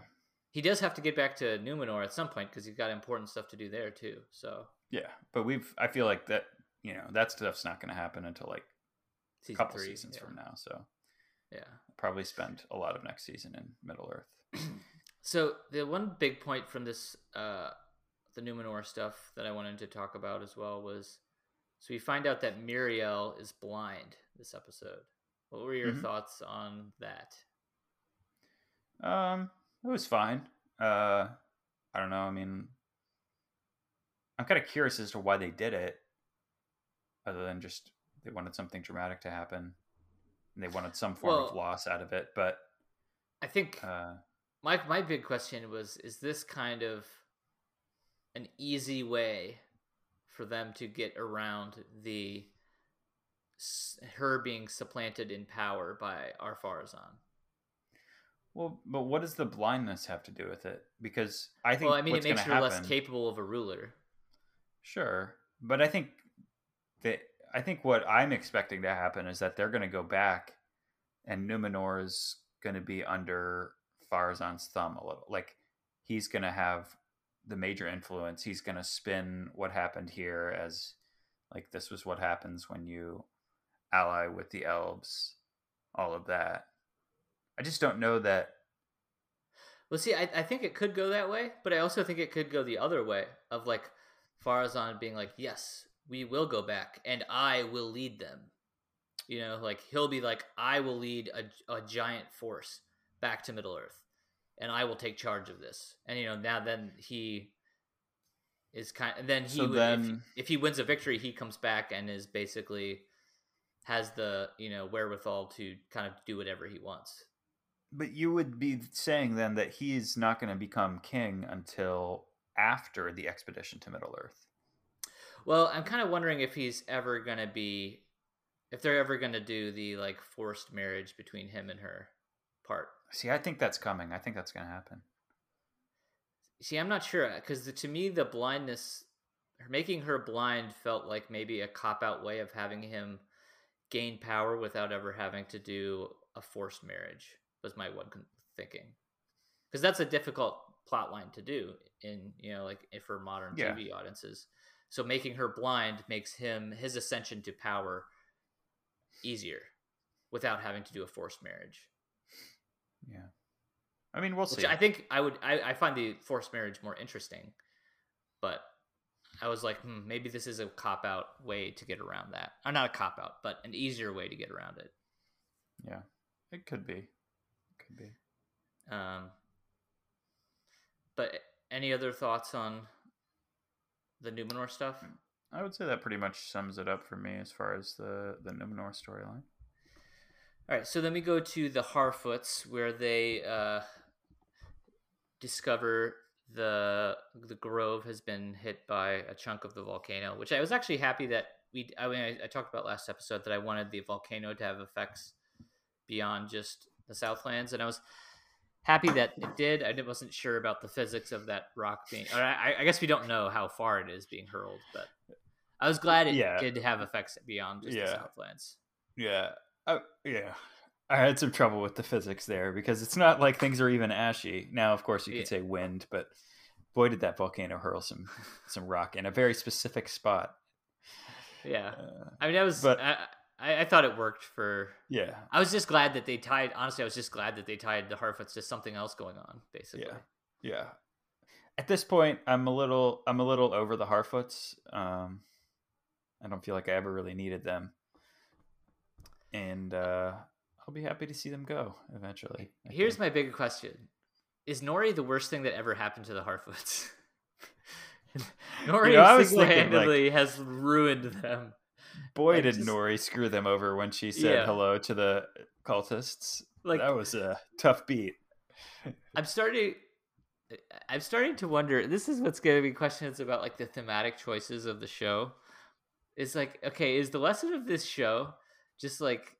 he does have to get back to Numenor at some point because he's got important stuff to do there too. So yeah, but we've. I feel like that. You know, that stuff's not going to happen until like a couple three, seasons yeah. from now. So Yeah. probably spend a lot of next season in Middle Earth. *clears throat* So the one big point from this, uh, the Numenor stuff that I wanted to talk about as well was, so we find out that Míriel is blind this episode. What were your Mhm. thoughts on that? Um, it was fine. Uh, I don't know. I mean, I'm kind of curious as to why they did it, other than just they wanted something dramatic to happen. And they wanted some form of loss out of it, but I think uh, my my big question was: Is this kind of an easy way for them to get around the her being supplanted in power by Ar-Pharazôn? well, but what does the blindness have to do with it? Because I think Well, I mean, it makes her less capable of a ruler. Sure, but I think that I think what I'm expecting to happen is that they're going to go back, and Numenor is going to be under Pharazôn's thumb a little. Like he's going to have the major influence. He's going to spin what happened here as like this was what happens when you ally with the elves. All of that. I just don't know that. Well, see, I, I think it could go that way, but I also think it could go the other way of like Pharazôn being like, yes, we will go back and I will lead them. You know, like he'll be like, I will lead a, a giant force back to Middle Earth and I will take charge of this. And, you know, now then he is kind and then he So would, then- if, if he wins a victory, he comes back and is basically has the, you know, wherewithal to kind of do whatever he wants. But you would be saying then that he's not going to become king until after the expedition to Middle Earth. Well, I'm kind of wondering if he's ever gonna be, if they're ever gonna do the like forced marriage between him and her part. See, I think that's coming. I think that's going to happen. See, I'm not sure because to me the blindness, making her blind felt like maybe a cop out way of having him gain power without ever having to do a forced marriage. Was my one thinking, because that's a difficult plot line to do in you know like if for modern Yeah. TV audiences. So making her blind makes him his ascension to power easier without having to do a forced marriage. Yeah. I mean, we'll Which see. I think I would I, I find the forced marriage more interesting. But I was like, hmm, maybe this is a cop out way to get around that. Or not a cop out, but an easier way to get around it. yeah, it could be. It could be. Um, but any other thoughts on the Numenor stuff? I would say that pretty much sums it up for me as far as the the Numenor storyline. All right, so then we go to the Harfoots, where they uh, discover the the grove has been hit by a chunk of the volcano. Which I was actually happy that we. I mean, I, I talked about last episode that I wanted the volcano to have effects beyond just the Southlands, and I was happy that it did. I wasn't sure about the physics of that rock being. Or I, I guess we don't know how far it is being hurled, but I was glad it Yeah. did have effects beyond just the Southlands. Yeah. Oh, yeah. I had some trouble with the physics there because it's not like things are even ashy. Now, of course, you could Yeah. say wind, but boy, did that volcano hurl some *laughs* some rock in a very specific spot. Yeah. Uh, I mean, I was, But- I, I, I thought it worked for. yeah. I was just glad that they tied. Honestly, I was just glad that they tied the Harfoots to something else going on. Basically, Yeah. Yeah. At this point, I'm a little I'm a little over the Harfoots. Um, I don't feel like I ever really needed them, and uh, I'll be happy to see them go eventually. I Here's think. my big question: Is Nori the worst thing that ever happened to the Harfoots? *laughs* Nori know, was thinking, single-handedly has ruined them. boy like, did just- Nori screw them over when she said Yeah. hello to the cultists. Like that was a tough beat. I'm starting. I'm starting to wonder. This is what's going to be questions about like the thematic choices of the show. It's like, okay, is the lesson of this show just like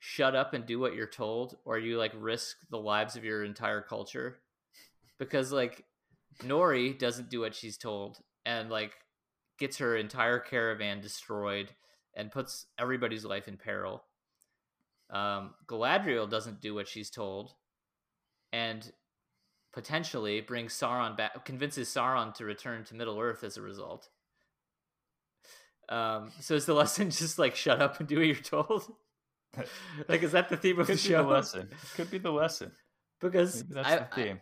shut up and do what you're told, or you like risk the lives of your entire culture? Because like Nori doesn't do what she's told, and like gets her entire caravan destroyed and puts everybody's life in peril. Um, Galadriel doesn't do what she's told, and potentially brings Sauron back, convinces Sauron to return to Middle Earth as a result. Um, so is the *laughs* lesson just like shut up and do what you're told? *laughs* like, is that the theme of Could the show? the lesson. Could be the lesson. Because Maybe that's I, the theme.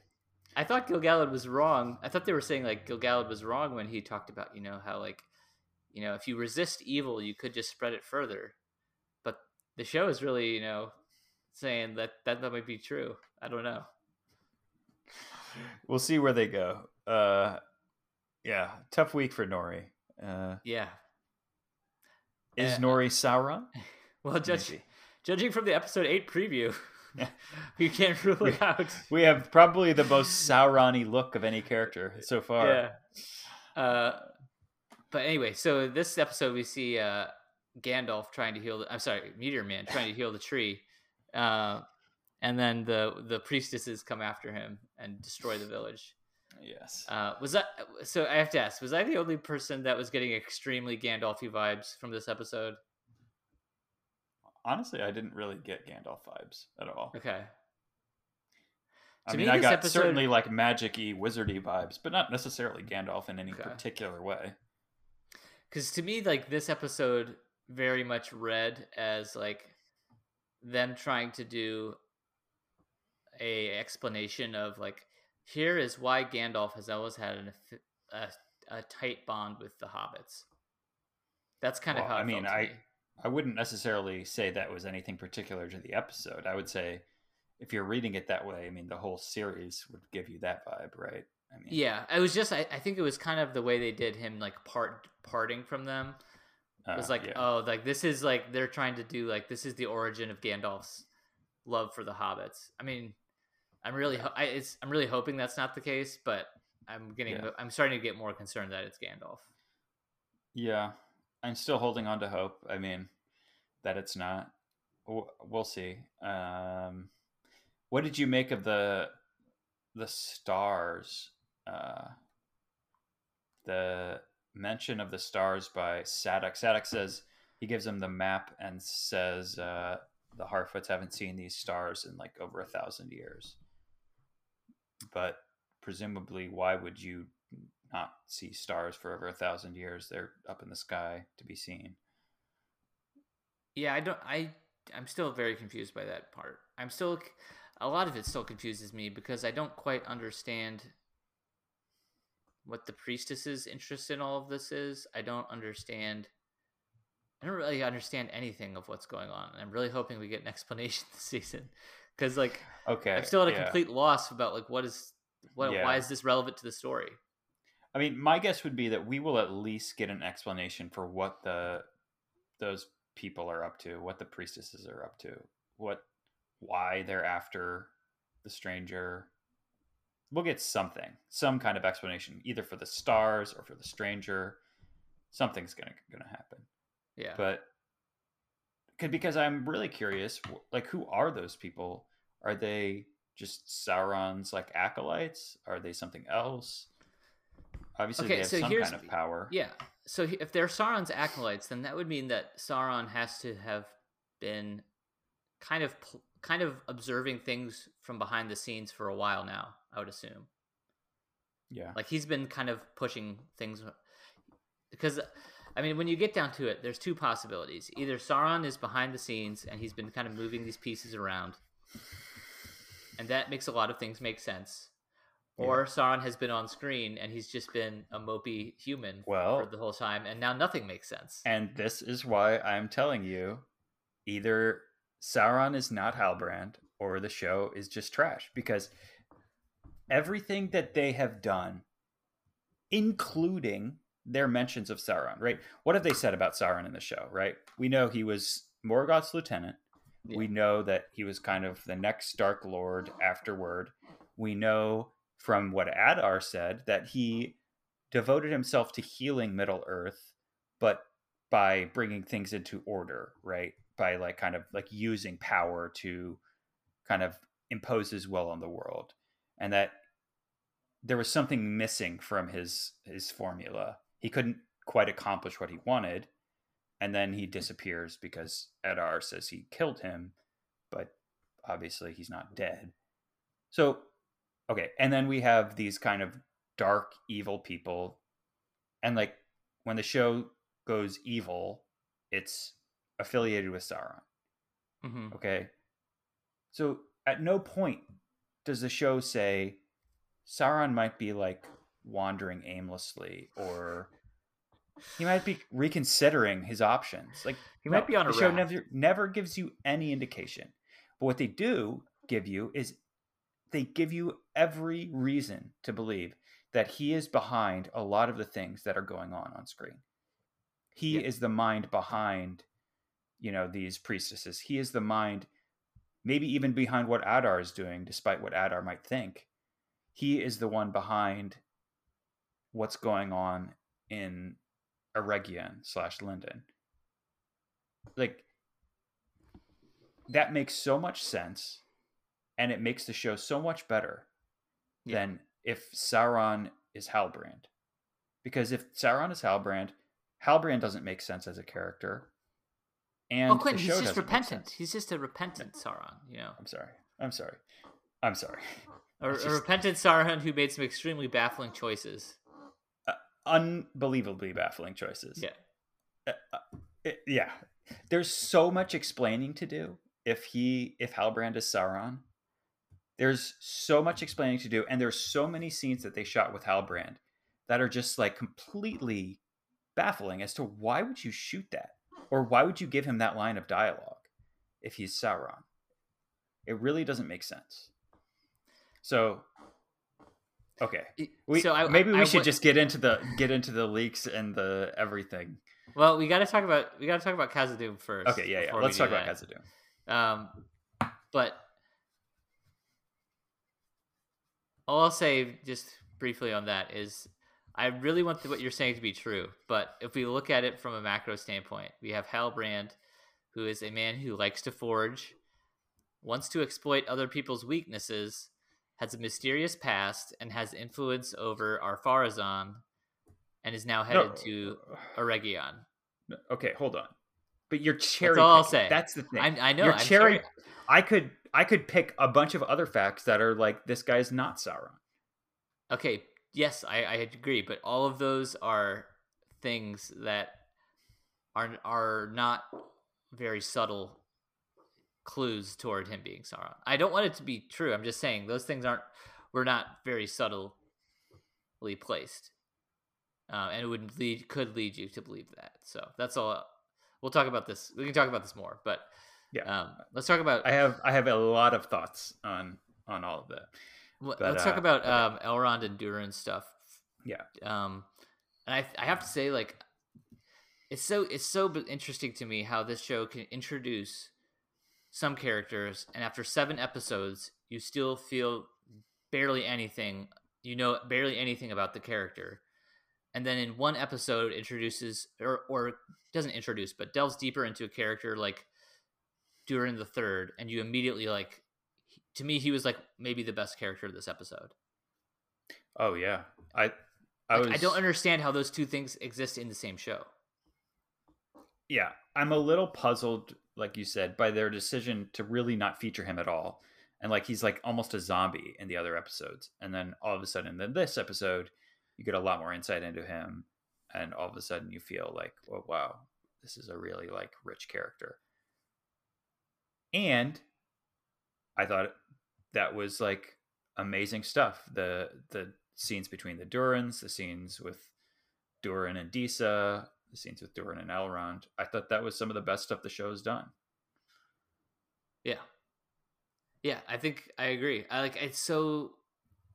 I, I thought Gil-galad was wrong. I thought they were saying like Gil-galad was wrong when he talked about you know how like you know if you resist evil you could just spread it further. But the show is really you know saying that that, that might be true. I don't know. we'll see where they go. Uh, yeah, tough week for Nori. Uh, Yeah. is Uh, Nori Sauron? *laughs* Well, judge, Maybe. Judging from the episode eight preview, you *laughs* can't rule it out. We have probably the most Sauron-y look of any character so far. Yeah. Uh, but anyway, so this episode we see uh, Gandalf trying to heal. The, I'm sorry, Meteor Man trying to heal the tree, uh, and then the the priestesses come after him and destroy the village. Yes. Uh, was that so? I have to ask: Was I the only person that was getting extremely Gandalfy vibes from this episode? Honestly, I didn't really get Gandalf vibes at all. Okay. I To mean, me, I got episode- certainly like magic-y, wizardy vibes, but not necessarily Gandalf in any Okay. particular way. because to me like this episode very much read as like them trying to do a explanation of like here is why Gandalf has always had an, a, a tight bond with the hobbits. That's kind of Well, how I mean, I me. I wouldn't necessarily say that was anything particular to the episode. I would say if you're reading it that way, I mean, the whole series would give you that vibe, right? I mean, Yeah, it was just I, I think it was kind of the way they did him like part parting from them. It was uh, like yeah. oh like this is like they're trying to do like this is the origin of Gandalf's love for the hobbits. I mean, I'm really ho- I, it's I'm really hoping that's not the case, but I'm getting Yeah. I'm starting to get more concerned that it's Gandalf. Yeah, I'm still holding on to hope. I mean, that it's not. We'll see. Um, what did you make of the the stars? Uh, the mention of the stars by Sadoc. Sadoc says he gives him the map and says uh, the Harfoots haven't seen these stars in like over a thousand years. But presumably, why would you not see stars for over a thousand years? They're up in the sky to be seen. Yeah, I don't I I'm still very confused by that part. I'm still a lot of it still confuses me because I don't quite understand what the priestess's interest in all of this is. I don't understand I don't really understand anything of what's going on. And I'm really hoping we get an explanation *laughs* this season cuz like Okay, I'm still at a yeah. complete loss about like what is what Yeah. why is this relevant to the story? I mean, my guess would be that we will at least get an explanation for what the those people are up to, what the priestesses are up to, what why they're after the stranger. We'll get something, some kind of explanation, either for the stars or for the stranger. Something's gonna gonna happen. Yeah. but because I'm really curious, like who are those people? Are they just Sauron's like acolytes? Are they something else? Obviously, Okay, they have so some here's- kind of power. Yeah. So if they're Sauron's acolytes, then that would mean that Sauron has to have been kind of kind of observing things from behind the scenes for a while now. I would assume. Yeah. Like he's been kind of pushing things because I mean, when you get down to it, there's two possibilities. Either Sauron is behind the scenes and he's been kind of moving these pieces around. And that makes a lot of things make sense. Or Sauron has been on screen and he's just been a mopey human Well- for the whole time and now nothing makes sense. And this is why I'm telling you either Sauron is not Halbrand or the show is just trash because everything that they have done, including their mentions of Sauron, right? What have they said about Sauron in the show, right? We know he was Morgoth's lieutenant. Yeah. We know that he was kind of the next Dark Lord afterward. We know from what Adar said that he devoted himself to healing Middle Earth, but by bringing things into order, right? By like kind of like using power to kind of impose his will on the world, and that there was something missing from his his formula. He couldn't quite accomplish what he wanted, and then he disappears because Adar says he killed him, but obviously he's not dead. So, okay, and then we have these kind of dark, evil people, and like when the show goes evil, it's affiliated with Sauron. hmm Okay. So at no point does the show say Sauron might be like wandering aimlessly or he might be reconsidering his options. Like He might be on a the show never never gives you any indication. But what they do give you is they give you every reason to believe that he is behind a lot of the things that are going on on screen. He Yeah. is the mind behind, you know, these priestesses. He is the mind, maybe even behind what Adar is doing, despite what Adar might think. He is the one behind what's going on in Eregion slash Lindon. Like that makes so much sense, and it makes the show so much better Yeah. than if Sauron is Halbrand. Because if Sauron is Halbrand, Halbrand doesn't make sense as a character. And Oh, the Quentin, he's just repentant. He's just a repentant Sauron, you know, I'm sorry. I'm sorry. I'm sorry. a, *laughs* It's a repentant Sauron who made some extremely baffling choices. Unbelievably baffling choices. Yeah, Uh, uh, it- yeah. There's so much explaining to do if he if Halbrand is Sauron. There's so much explaining to do, and there's so many scenes that they shot with Halbrand that are just like completely baffling as to why would you shoot that? Or why would you give him that line of dialogue if he's Sauron? It really doesn't make sense. So okay. We, so I, maybe we I should wa- just get into the get into the leaks and the everything. Well, we got to talk about we got to talk about Khazad-dûm first. Okay, yeah, yeah. Let's talk about that. Khazad-dûm. Um, but all I'll say just briefly on that is I really want what you're saying to be true. But if we look at it from a macro standpoint, we have Halbrand, who is a man who likes to forge, wants to exploit other people's weaknesses, has a mysterious past, and has influence over our Pharazôn, and is now headed to Eregion. No, okay, hold on. But you're cherry. all I'll say. That's the thing. I, I know. You're I'm cherry. sorry. I could I could pick a bunch of other facts that are like this guy's not Sauron. Okay, yes, I, I agree, but all of those are things that are are not very subtle clues toward him being Sauron. I don't want it to be true. I'm just saying those things aren't were not very subtly placed, uh, and it would lead could lead you to believe that. So that's all. We'll talk about this. We can talk about this more, but Yeah. um, let's talk about I have I have a lot of thoughts on on all of that. But, Let's talk uh, about okay. um, Elrond and Durin stuff. Yeah. Um, and I I have to say like it's so it's so interesting to me how this show can introduce some characters and after seven episodes you still feel barely anything you know barely anything about the character and then in one episode introduces or or doesn't introduce but delves deeper into a character like Durin the third and you immediately like to me he was like maybe the best character of this episode Oh yeah. I I was I don't understand how those two things exist in the same show. yeah, I'm a little puzzled, like you said, by their decision to really not feature him at all. And like he's like almost a zombie in the other episodes. And then all of a sudden in this episode, you get a lot more insight into him. And all of a sudden you feel like, oh wow, this is a really like rich character. And I thought that was like amazing stuff. The the scenes between the Durins, the scenes with Durin and Disa, the scenes with Durin and Elrond. I thought that was some of the best stuff the show's done. Yeah. Yeah, I think I agree. I like it's so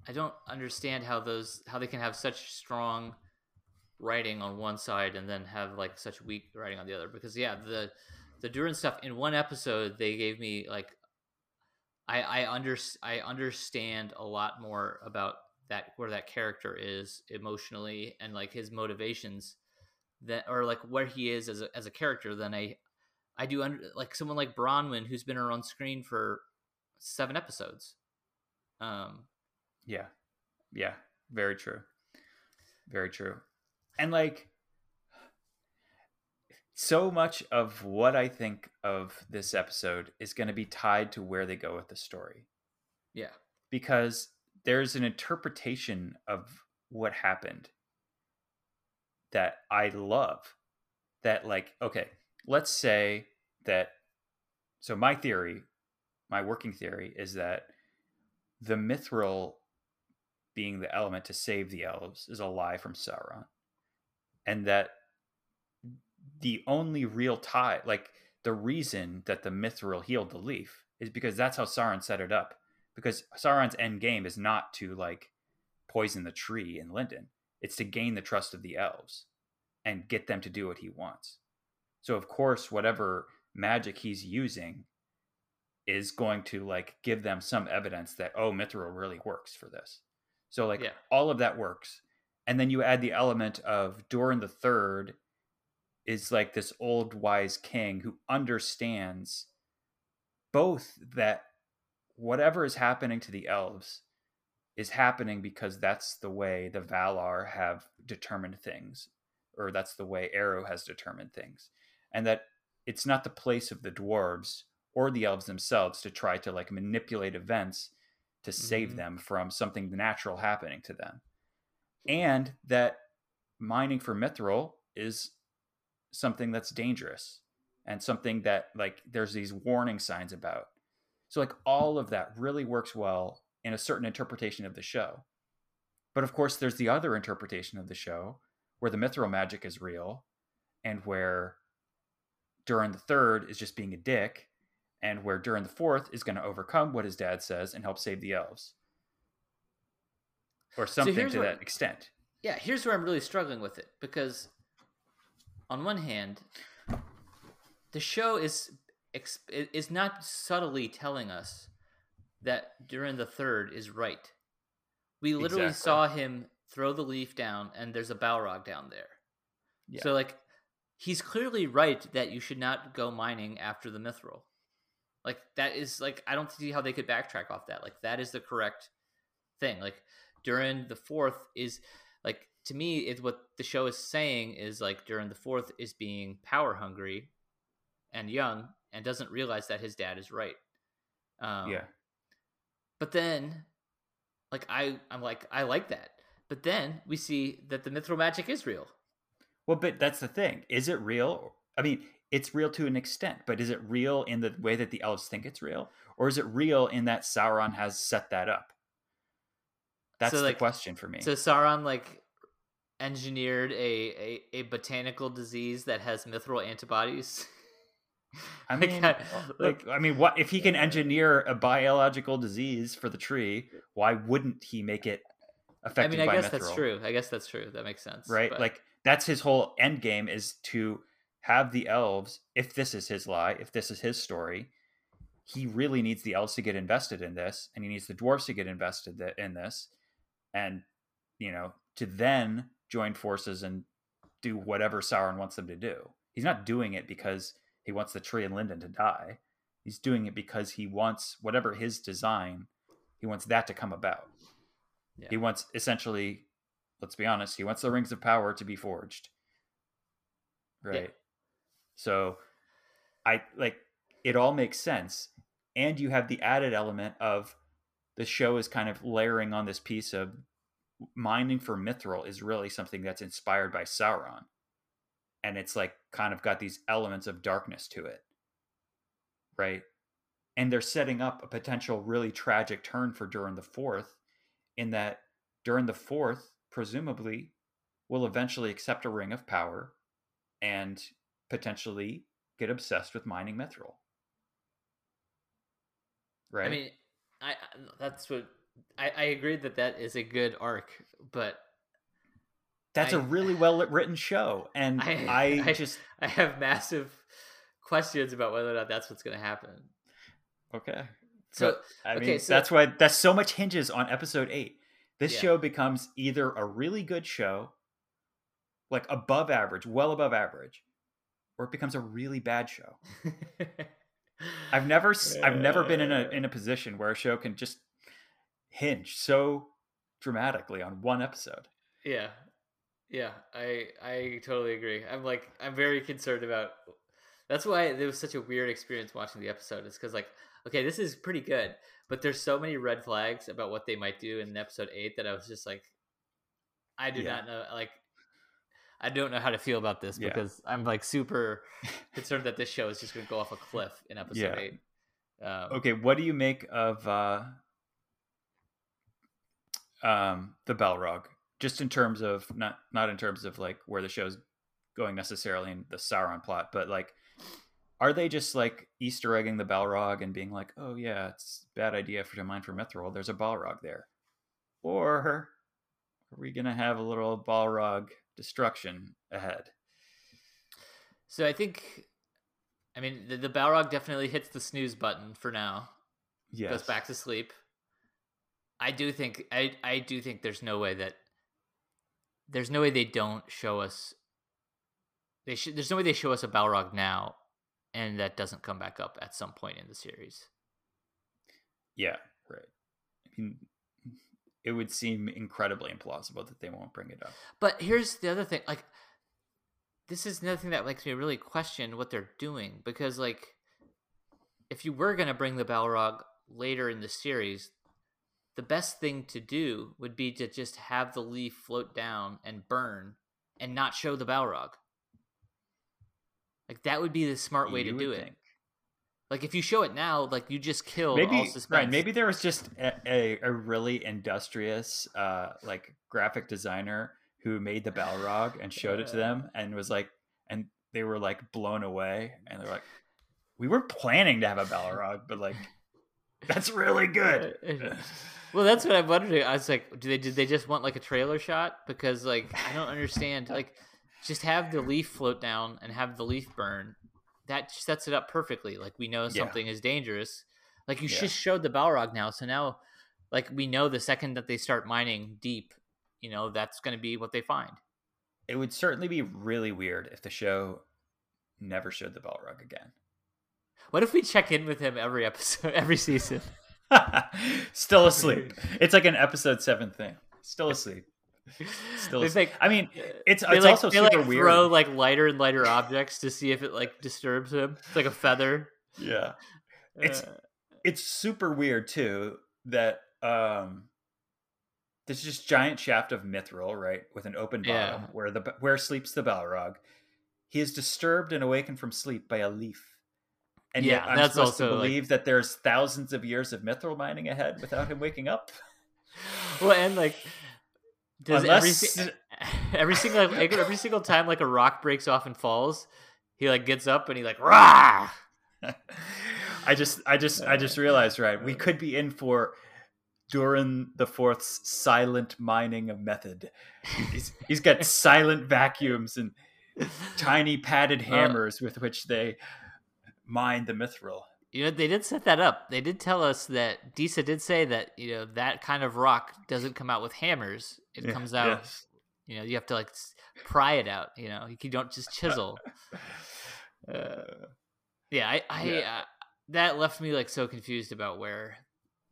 I don't understand how those how they can have such strong writing on one side and then have like such weak writing on the other because yeah, the the Durin stuff in one episode they gave me like I I under I understand a lot more about that where that character is emotionally and like his motivations that or like where he is as a as a character than I I do under like someone like Bronwyn who's been on screen for seven episodes. Um, yeah, yeah, very true, very true, and like so much of what I think of this episode is going to be tied to where they go with the story. Yeah, because there's an interpretation of what happened that I love. That like, okay, let's say that. So my theory my working theory is that the mithril being the element to save the elves is a lie from Sauron. And that the only real tie, like the reason that the mithril healed the leaf is because that's how Sauron set it up. Because Sauron's end game is not to like poison the tree in Lindon, it's to gain the trust of the elves and get them to do what he wants. So, of course, whatever magic he's using is going to like give them some evidence that oh mithril really works for this so like Yeah. all of that works and then you add the element of Durin the third is like this old wise king who understands both that whatever is happening to the elves is happening because that's the way the Valar have determined things, or that's the way Eru has determined things, and that it's not the place of the dwarves or the elves themselves to try to like manipulate events to save Mhm. them from something natural happening to them, and that mining for mithril is something that's dangerous and something that like there's these warning signs about. So like all of that really works well in a certain interpretation of the show. But of course there's the other interpretation of the show where the mithril magic is real and where Durin the third is just being a dick and where Durin the fourth is going to overcome what his dad says and help save the elves. Or something here's to that extent. yeah. Here's where I'm really struggling with it because, on one hand, the show is is not subtly telling us that Durin the third is right. We literally Exactly. saw him throw the leaf down, and there's a Balrog down there. Yeah. So like, he's clearly right that you should not go mining after the mithril. Like that is like I don't see how they could backtrack off that. Like that is the correct thing. Like Durin the fourth is to me it's what the show is saying is like Durin the fourth is being power hungry and young and doesn't realize that his dad is right. Um, yeah. but then, like I, I'm like I like that. But then we see that the mithril magic is real. Well, but that's the thing. Is it real? I mean, it's real to an extent, but is it real in the way that the elves think it's real? Or is it real in that Sauron has set that up? That's So, the question for me. So Sauron like engineered a, a, a botanical disease that has mithril antibodies. I *laughs* mean, I- uh, like, I mean, what if he can engineer a biological disease for the tree? Why wouldn't he make it I affected mean, I by guess that's true. I guess that's true. That makes sense. right? but- Like that's his whole end game is to have the elves. If this is his lie, if this is his story, he really needs the elves to get invested in this, and he needs the dwarves to get invested in this, and you know to then join forces and do whatever Sauron wants them to do. He's not doing it because he wants the tree and Lindon to die. He's doing it because he wants whatever his design, he wants that to come about. Yeah. He wants essentially, let's be honest, he wants the rings of power to be forged. Right. So I like it all makes sense. And you have the added element of the show is kind of layering on this piece of mining for mithril is really something that's inspired by Sauron. And it's like kind of got these elements of darkness to it. Right? And they're setting up a potential really tragic turn for Durin the Fourth, in that Durin the Fourth, presumably, will eventually accept a ring of power and potentially get obsessed with mining mithril. right? I mean, I I- that's what I, I agree that that is a good arc, but that's I- a really *laughs* well written show, and I- *laughs* I, I- just I have massive questions about whether or not that's what's going to happen. okay. So But, I okay, mean, so- that's why that's so much hinges on episode eight. This Yeah. show becomes either a really good show, like above average, well above average, or it becomes a really bad show. *laughs* I've never s- I've never been in a in a position where a show can just hinge so dramatically on one episode. Yeah. Yeah, I I totally agree. I'm like I'm very concerned about That's why it was such a weird experience watching the episode. It's cuz like okay, this is pretty good, but there's so many red flags about what they might do in episode 8 that I was just like I do Yeah. not know like I don't know how to feel about this Yeah. because I'm like super *laughs* concerned that this show is just going to go off a cliff in episode Yeah. 8. Um, Okay, what do you make of uh um the Balrog? Just in terms of not not in terms of like where the show's going necessarily in the Sauron plot, but like are they just like Easter egging the Balrog and being like, oh yeah, it's a bad idea for to mine for Mithril. There's a Balrog there, or are we gonna have a little Balrog destruction ahead? So I think, I mean, the, the Balrog definitely hits the snooze button for now. Yes. Goes back to sleep. I do think I I do think there's no way that there's no way they don't show us. They should. There's no way they show us a Balrog now, and that doesn't come back up at some point in the series. Yeah, right. I mean, it would seem incredibly implausible that they won't bring it up. But here's the other thing, like this is another thing that makes me really question what they're doing because like if you were going to bring the Balrog later in the series, the best thing to do would be to just have the leaf float down and burn and not show the Balrog. Like that would be the smart way You to do it. think. Like if you show it now, like you just killed all Maybe suspense. right. Maybe there was just a, a, a really industrious, uh, like graphic designer who made the Balrog and *sighs* showed it to them, and was like, and they were like blown away, and they're like, we were planning to have a Balrog, but like, that's really good. *laughs* Well, that's what I'm wondering. I was like, do they did they just want like a trailer shot? Because like I don't understand. Like, just have the leaf float down and have the leaf burn. That sets it up perfectly. Like we know Yeah. something is dangerous. Like you Yeah. just showed the Balrog now, so now, like we know the second that they start mining deep, you know that's going to be what they find. It would certainly be really weird if the show never showed the Balrog again. What if we check in with him every episode, *laughs* every season? Still asleep. *laughs* It's like an episode seven thing. Still asleep. Still They asleep. think- I mean, it's it's like, also they super like weird. throw like lighter and lighter objects to see if it like disturbs him. It's like a feather. yeah, It's- Uh, it's super weird too that um, there's this giant shaft of mithril, right, with an open bottom Yeah. where the where sleeps the Balrog. He is disturbed and awakened from sleep by a leaf. And yet Yeah, I'm that's supposed to also, like- believe that there's thousands of years of mithril mining ahead without him waking up. *laughs* well, and like, does every Unless si- *laughs* every single like, every single time like a rock breaks off and falls, he like gets up and he like rah. *laughs* I just, I just, I just realized, right? We could be in for Durin the Fourth's silent mining of method. He's, he's got silent vacuums and tiny padded Uh, hammers with which they mine the mithril. You know, they did set that up. They did tell us that Disa did say that you know that kind of rock doesn't come out with hammers. It Yeah, comes out. yes. You know, you have to like pry it out. You know, you don't just chisel. *laughs* Uh, yeah, I, I Yeah. Uh, that left me like so confused about where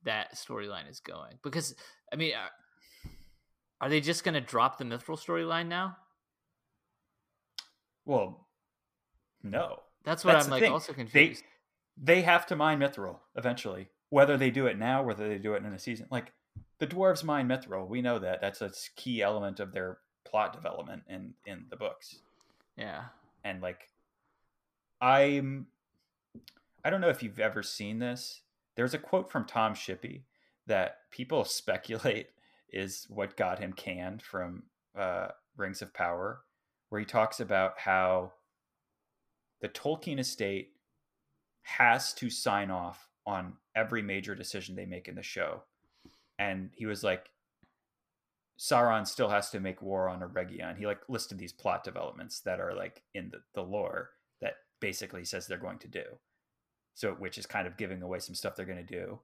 that storyline is going because I mean, are, are they just going to drop the Mithril storyline now? Well, no. That's what That's I'm like thing. also They confused. they have to mine mithril eventually. Whether they do it now, whether they do it in a season, like the dwarves mine mithril, we know that. That's a key element of their plot development in in the books. yeah. and like i'm i don't know if you've ever seen this there's a quote from tom shippey that people *laughs* speculate is what got him canned from uh, rings of power where he talks about how the tolkien estate has to sign off on every major decision they make in the show. And he was like, Sauron still has to make war on Eregion. He like listed these plot developments that are like in the, the lore that basically says they're going to do. So which is kind of giving away some stuff they're going to do.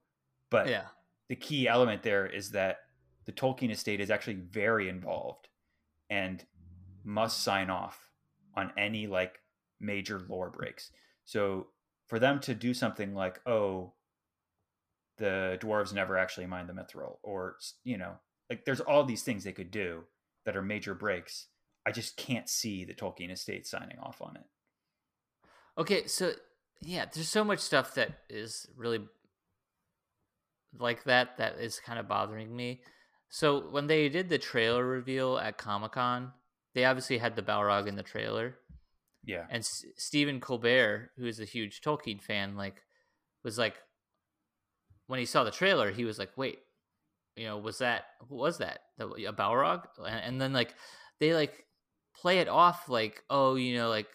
But Yeah. the key element there is that the Tolkien estate is actually very involved and must sign off on any like major lore breaks. So for them to do something like, oh, the dwarves never actually mined the mithril, or you know, like there's all these things they could do that are major breaks. I just can't see the Tolkien estate signing off on it. Okay, so yeah, there's so much stuff that is really like that that is kind of bothering me. So when they did the trailer reveal at Comic Con, they obviously had the Balrog in the trailer, Yeah. and S- Stephen Colbert, who is a huge Tolkien fan, like was like when he saw the trailer, he was like, "Wait, you know, was that who was that the, a Balrog?" And, and then like they like play it off like, "Oh, you know, like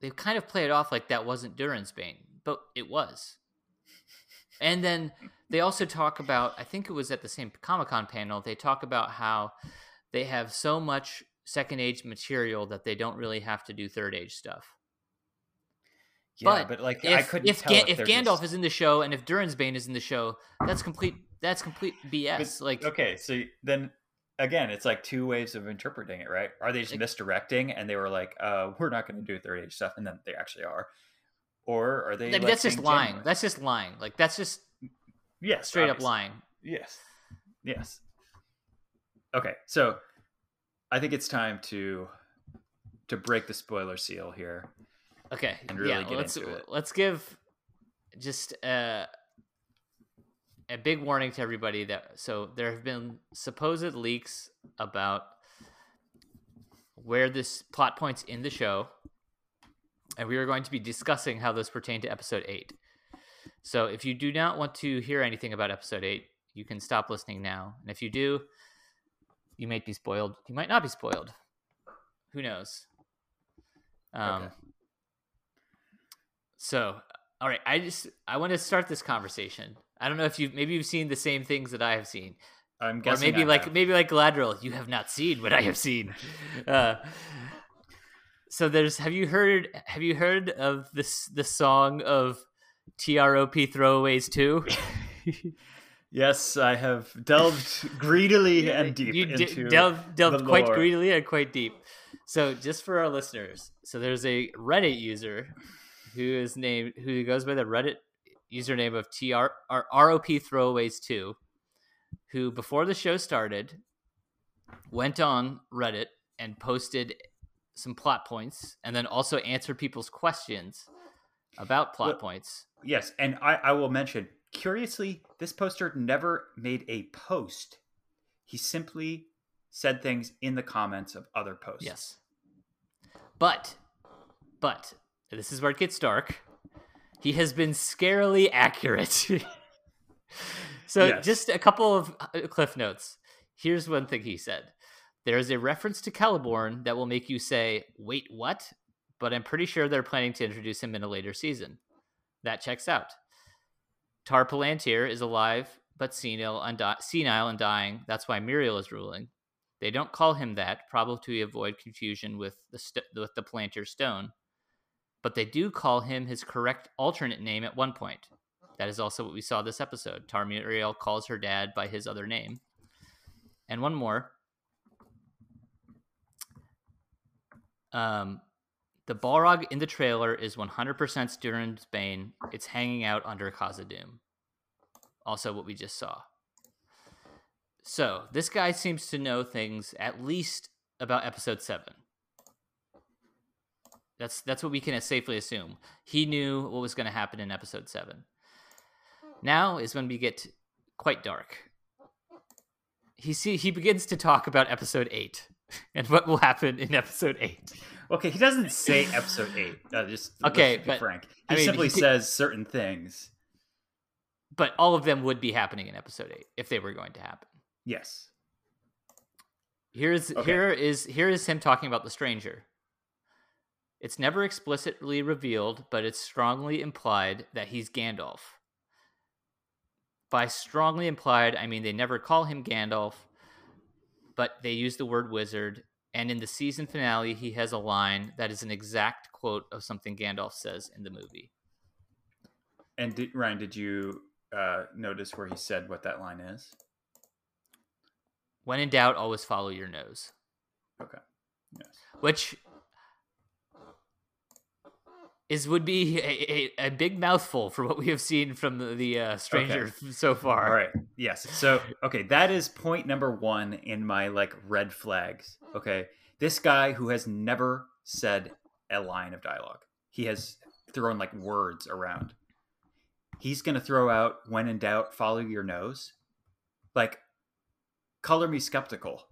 they kind of play it off like that wasn't Durin's Bane, but it was." And then they also talk about, I think it was at the same Comic Con panel, they talk about how they have so much second age material that they don't really have to do third age stuff. Yeah, but but, like If I couldn't if, tell Ga- if, if Gandalf a- is in the show and if Durin's Bane is in the show, that's complete that's complete BS. But- like okay, so then again, it's like two ways of interpreting it, right? Are they just Like- misdirecting and they were like, uh, we're not going to do third age stuff, and then they actually are, or are they? I mean, like, that's just lying. genuine? That's just lying. Like that's just yes, straight up lying. Yes, yes. Okay, so I think it's time to to break the spoiler seal here. Okay. and really yeah, get let's into it. let's give just uh, a big warning to everybody that so there have been supposed leaks about where this plot points in the show and we are going to be discussing how those pertain to episode 8. So if you do not want to hear anything about episode 8, you can stop listening now. And if you do, you might be spoiled. You might not be spoiled. Who knows? Um Okay. so, all right, I just I want to start this conversation. I don't know if you maybe you've seen the same things that I have seen, I'm guessing. or maybe I like have. maybe like Galadriel, you have not seen what I have seen. *laughs* Uh, so there's have you heard have you heard of this the song of TROP throwaways too? *laughs* *laughs* Yes, I have delved greedily and deep you into delved, delved quite greedily and quite deep. So just for our listeners, so there's a Reddit user who is named who goes by the Reddit username of TR or ROP throwaways two, who before the show started went on Reddit and posted some plot points and then also answered people's questions about plot Well- points. Yes, and I, I will mention, curiously, this poster never made a post. He simply said things in the comments of other posts. Yes. But, but, this is where it gets dark. He has been scarily accurate. *laughs* so, Yes. just a couple of uh, cliff notes. Here's one thing he said There is a reference to Celeborn that will make you say, wait, what? But I'm pretty sure they're planning to introduce him in a later season. That checks out. Tar Palantir is alive, but senile and, senile and dying. That's why Míriel is ruling. They don't call him that, probably to avoid confusion with the st- with the Palantir Stone. But they do call him his correct alternate name at one point. That is also what we saw this episode. Tar-Míriel calls her dad by his other name. And one more. Um, the Balrog in the trailer is 100% Durin's Bane. It's hanging out under Khazad-dûm. Also, what we just saw. So this guy seems to know things at least about episode seven. That's that's what we can safely assume. He knew what was going to happen in episode seven. Now is when we get quite dark. He see he begins to talk about episode eight *laughs* and what will happen in episode eight. Okay, he doesn't say episode eight. Uh, just Okay, but, frank. He I mean, simply he did- says certain things. But all of them would be happening in episode eight if they were going to happen. Yes. Here's Okay. here is here is him talking about the stranger. It's never explicitly revealed, but it's strongly implied that he's Gandalf. by strongly implied, I mean they never call him Gandalf, but they use the word wizard. And in the season finale, he has a line that is an exact quote of something Gandalf says in the movie. And did, Ryan, did you uh, notice where he said what that line is? When in doubt, always follow your nose. Okay. Yes. Which is would be a, a, a, big mouthful for what we have seen from the, the uh, stranger okay. so far. All right. Yes. So okay, that is point number one in my like red flags. Okay, this guy who has never said a line of dialogue. He has thrown like words around. He's gonna throw out "when in doubt, follow your nose." Like, color me skeptical.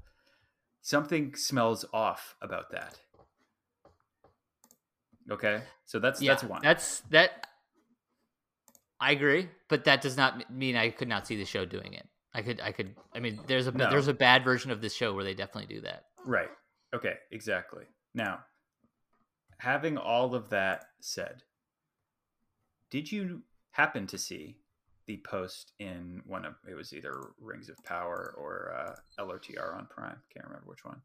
Something smells off about that. Okay, so that's yeah, that's one. That's that. I agree, but that does not mean I could not see the show doing it. I could, I could. I mean, there's a no. there's a bad version of this show where they definitely do that. Right. Okay. Exactly. Now, having all of that said, did you happen to see the post in one of it was either Rings of Power or uh, LOTR on Prime? Can't remember which one.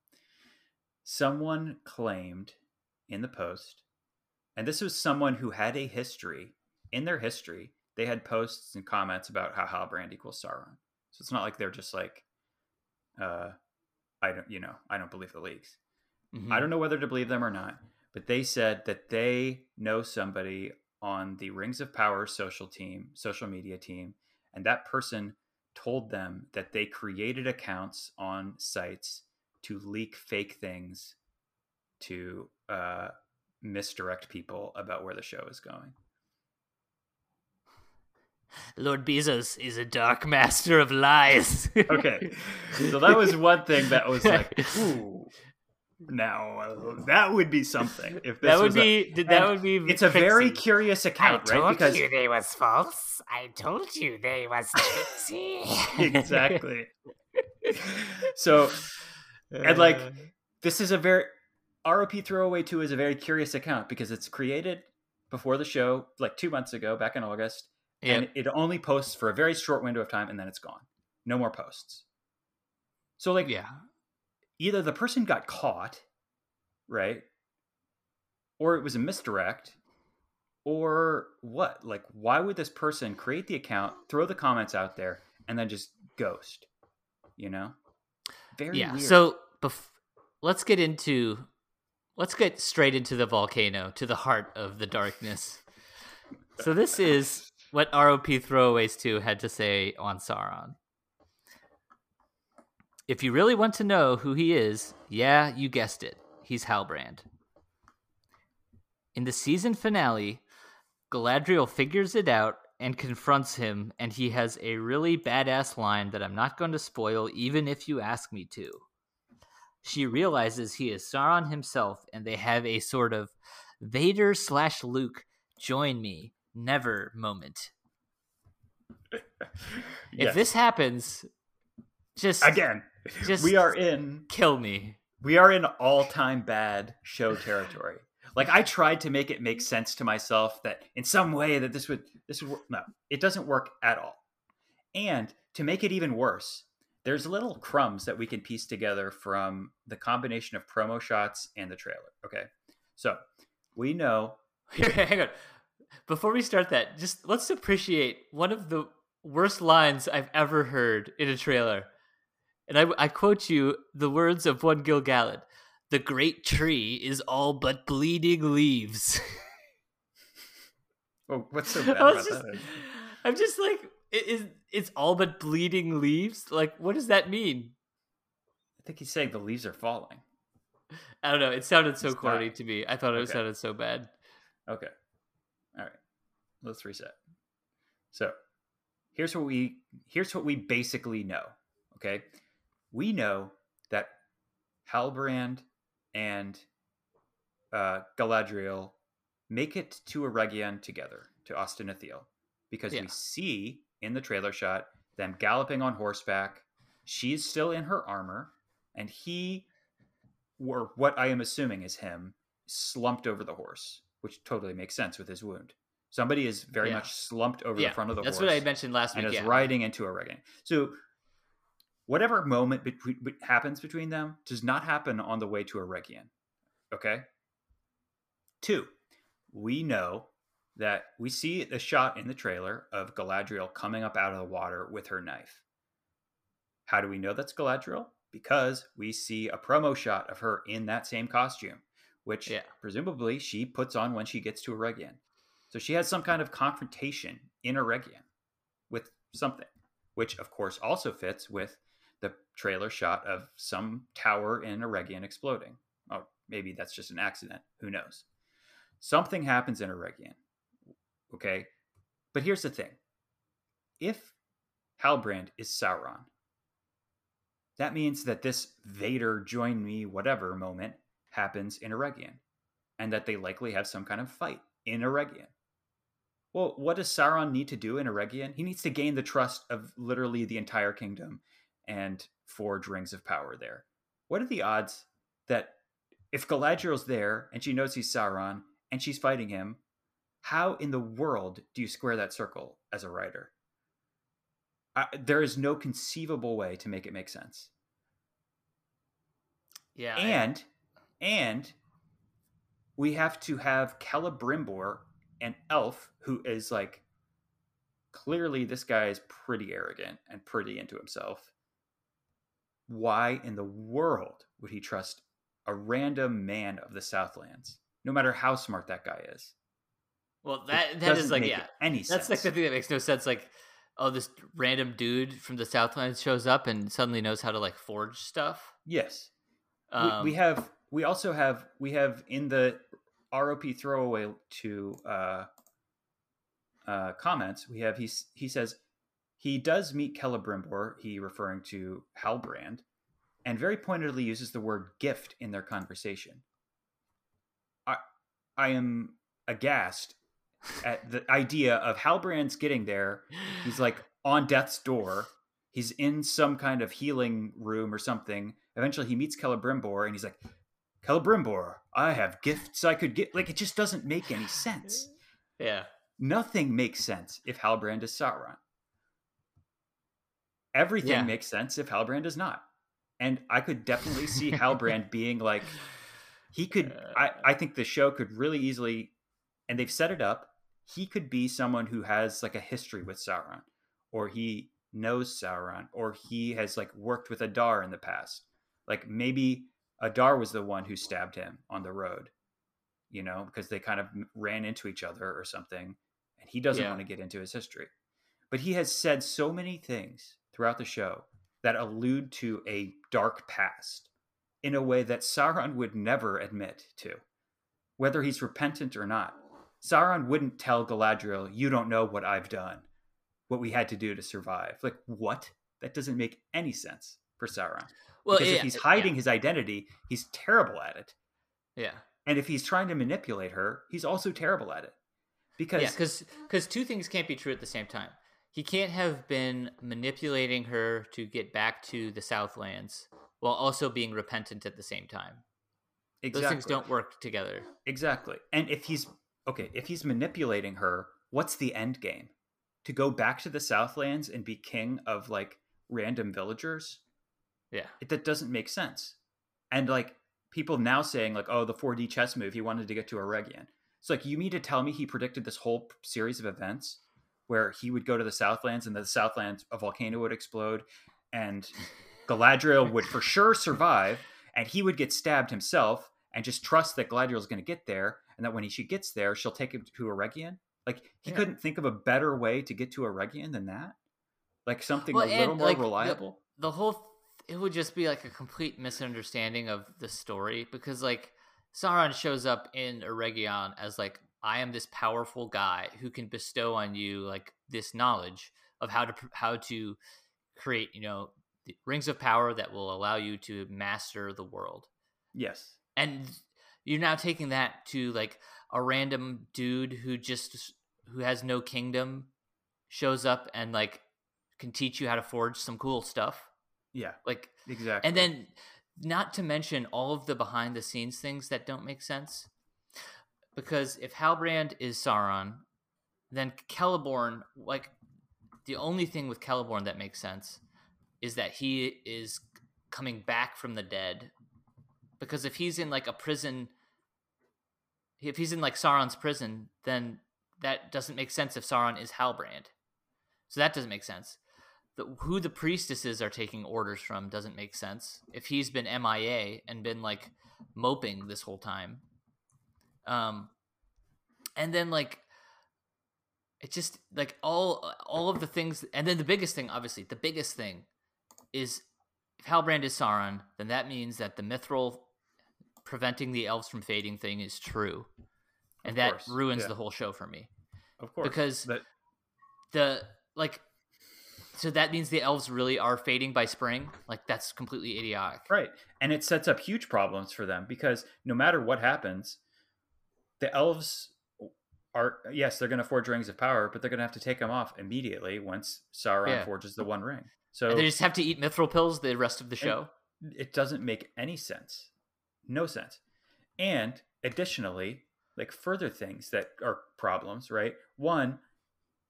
Someone claimed in the post and this was someone who had a history in their history. They had posts and comments about how Halbrand equals Sauron. So it's not like they're just like, uh, I don't, you know, I don't believe the leaks. Mm-hmm. I don't know whether to believe them or not, but they said that they know somebody on the Rings of Power social team, social media team, and that person told them that they created accounts on sites to leak fake things to uh, misdirect people about where the show is going. Lord Bezos is a dark master of lies. *laughs* okay. So that was one thing that was *laughs* like, ooh. Now that would be something. If that would be a, that would be. It's a very curious account, I right? Because you they was false. I told you they was tipsy. *laughs* exactly. so, and like, this is a very ROP Throwaway 2 is a very curious account because it's created before the show, like two months ago, back in August, yep. and it only posts for a very short window of time and then it's gone. No more posts. So, like, yeah, either the person got caught, right? Or it was a misdirect, or what? Like, why would this person create the account, throw the comments out there, and then just ghost? You know? Very yeah. Weird. So, bef- let's get into let's get straight into the volcano, to the heart of the darkness. So this is what ROP Throwaways 2 had to say on Sauron. If you really want to know who he is, yeah, you guessed it. He's Halbrand. In the season finale, Galadriel figures it out and confronts him, and he has a really badass line that I'm not going to spoil, even if you ask me to she realizes he is Sauron himself, and they have a sort of Vader slash Luke join me never moment. yes. *laughs* If this happens, just again, just we are in kill me. We are in all time bad show territory. like I tried to make it make sense to myself that in some way that this would this would work. No, it doesn't work at all. And to make it even worse, there's little crumbs that we can piece together from the combination of promo shots and the trailer. Okay. So we know. *laughs* Hang on. Before we start that, just let's appreciate one of the worst lines I've ever heard in a trailer. And I, I quote you the words of one Gil-galad The great tree is all but bleeding leaves. *laughs* oh, what's so bad about just, that? I'm just like, it is it's all but bleeding leaves? Like, what does that mean? I think he's saying the leaves are falling. *laughs* I don't know. It sounded so it's corny not... to me. I thought it okay. sounded so bad. Okay. All right. Let's reset. So, here's what we here's what we basically know. Okay? We know that Halbrand and uh, Galadriel make it to Eregion together to Ost-in-Athil because yeah. we see in the trailer shot them galloping on horseback. She's still in her armor, and he, or what I am assuming is him, slumped over the horse, which totally makes sense with his wound. Somebody is very Yeah. much slumped over yeah, the front of the that's horse. That's what I mentioned last and week. And is Yeah. riding into Eregion. So whatever moment between be- happens between them does not happen on the way to Eregion. Okay. Two, we know that we see the shot in the trailer of Galadriel coming up out of the water with her knife. How do we know that's Galadriel? Because we see a promo shot of her in that same costume, which Yeah. presumably she puts on when she gets to Eregion. So she has some kind of confrontation in Eregion with something, which of course also fits with the trailer shot of some tower in Eregion exploding. Or maybe that's just an accident. Who knows? Something happens in Eregion. Okay. But here's the thing if Halbrand is Sauron, that means that this Vader join me whatever moment happens in Eregion, and that they likely have some kind of fight in Eregion. Well, what does Sauron need to do in Eregion? He needs to gain the trust of literally the entire kingdom and forge rings of power there. What are the odds that if Galadriel's there and she knows he's Sauron and she's fighting him, how in the world do you square that circle as a writer? I, there is no conceivable way to make it make sense. Yeah. I- and and we have to have Celebrimbor, an elf who is like clearly this guy is pretty arrogant and pretty into himself. Why in the world would he trust a random man of the Southlands, no matter how smart that guy is? Well, that that is like yeah. any That's sense. like the thing that makes no sense. Like, oh, this random dude from the Southlands shows up and suddenly knows how to like forge stuff. yes. We- Um, we, have we also have we have in the ROP throwaway to uh, uh, comments we have he's he says he does meet Celebrimbor he referring to Halbrand and very pointedly uses the word gift in their conversation. I I am aghast at the idea of Halbrand's getting there. He's like on death's door. He's in some kind of healing room or something. Eventually, he meets Celebrimbor, and he's like, "Celebrimbor, I have gifts I could get." Like, it just doesn't make any *laughs* sense. yeah. Nothing makes sense if Halbrand is Sauron. Everything Yeah. makes sense if Halbrand is not. And I could definitely see *laughs* Halbrand being like, he could. Uh, I, I think the show could really easily, and they've set it up. He could be someone who has like a history with Sauron, or he knows Sauron, or he has like worked with Adar in the past. Like maybe Adar was the one who stabbed him on the road, you know, because they kind of ran into each other or something, and he doesn't Yeah. want to get into his history. But he has said so many things throughout the show that allude to a dark past in a way that Sauron would never admit to, whether he's repentant or not. Sauron wouldn't tell Galadriel, "You don't know what I've done, what we had to do to survive." Like what? That doesn't make any sense for Sauron. Well, because yeah, if he's yeah, hiding his identity, he's terrible at it. Yeah. And if he's trying to manipulate her, he's also terrible at it. Because Yeah, because because two things can't be true at the same time. He can't have been manipulating her to get back to the Southlands while also being repentant at the same time. exactly, Those things don't work together. Exactly. And if he's okay, if he's manipulating her, what's the end game? To go back to the Southlands and be king of like random villagers? Yeah. It, that doesn't make sense. And like people now saying like, oh, the 4D chess move, he wanted to get to Eregion. It's like you mean to tell me he predicted this whole series of events where he would go to the Southlands and the Southlands a volcano would explode and *laughs* Galadriel would for sure survive and he would get stabbed himself and just trust that Galadriel's going to get there and that when he, she gets there, she'll take him to Eregion. Like he Yeah. couldn't think of a better way to get to Eregion than that. Like something Well, a little more like, reliable. The whole th- it would just be like a complete misunderstanding of the story because like Sauron shows up in Eregion as like I am this powerful guy who can bestow on you like this knowledge of how to pr- how to create, you know, the rings of power that will allow you to master the world. yes. and you're now taking that to like a random dude who just who has no kingdom shows up and like can teach you how to forge some cool stuff Yeah. like Exactly. and then not to mention all of the behind the scenes things that don't make sense because if halbrand is sauron then Celeborn, like the only thing with Celeborn that makes sense is that he is coming back from the dead. Because if he's in like a prison, if he's in like Sauron's prison, then that doesn't make sense if Sauron is Halbrand. So that doesn't make sense. The, who the priestesses are taking orders from doesn't make sense. If he's been MIA and been like moping this whole time. Um, and then like it just like all all of the things and then the biggest thing obviously the biggest thing is if halbrand is sauron then that means that the mithril preventing the elves from fading thing is true. And that ruins yeah. the whole show for me. Of course, because that the like so that means the elves really are fading by spring? Like that's completely idiotic. Right, and it sets up huge problems for them because no matter what happens, the elves are yes they're going to forge rings of power, but they're going to have to take them off immediately once Sauron Yeah. forges the One Ring. So and they just have to eat mithril pills the rest of the show? it doesn't make any sense no sense. And additionally like further things that are problems right? One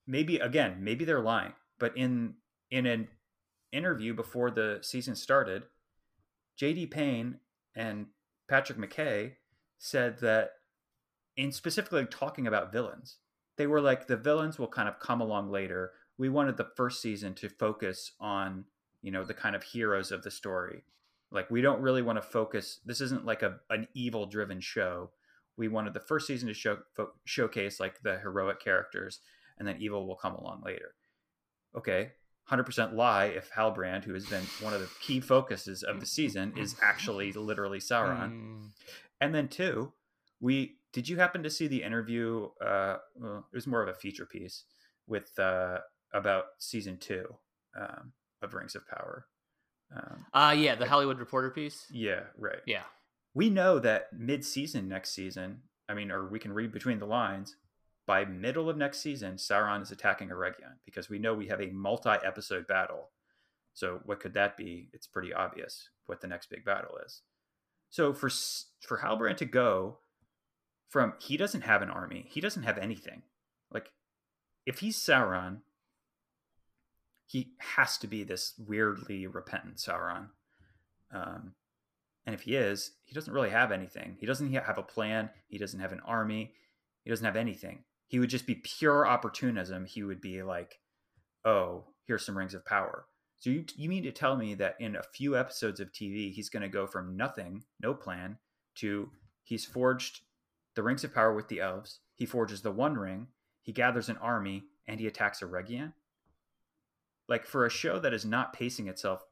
maybe again maybe they're lying but in in an interview before the season started jd payne and patrick mckay said that in specifically talking about villains they were like the villains will kind of come along later. We wanted the first season to focus on you know the kind of heroes of the story like we don't really want to focus this isn't like a an evil driven show we wanted the first season to show fo- showcase like the heroic characters and then evil will come along later okay 100% lie if halbrand who has been one of the key focuses of the season is actually literally sauron Mm. and then two, we did you happen to see the interview? Uh, well, it was more of a feature piece with uh, about season two um, of Rings of Power. Um, uh yeah the hollywood reporter piece yeah, right. yeah We know that mid-season next season, I mean, or we can read between the lines. By middle of next season, Sauron is attacking Eregion because we know we have a multi-episode battle. So what could that be? It's pretty obvious what the next big battle is. So for for Halbrand to go from he doesn't have an army, he doesn't have anything. Like if he's Sauron, he has to be this weirdly repentant Sauron. Um, and if he is, he doesn't really have anything. He doesn't have a plan. He doesn't have an army. He doesn't have anything. He would just be pure opportunism. He would be like, "Oh, here's some rings of power." So you you mean to tell me that in a few episodes of TV, he's going to go from nothing, no plan, to he's forged the rings of power with the elves. He forges the One Ring. He gathers an army and he attacks Eregion. Like for a show that is not pacing itself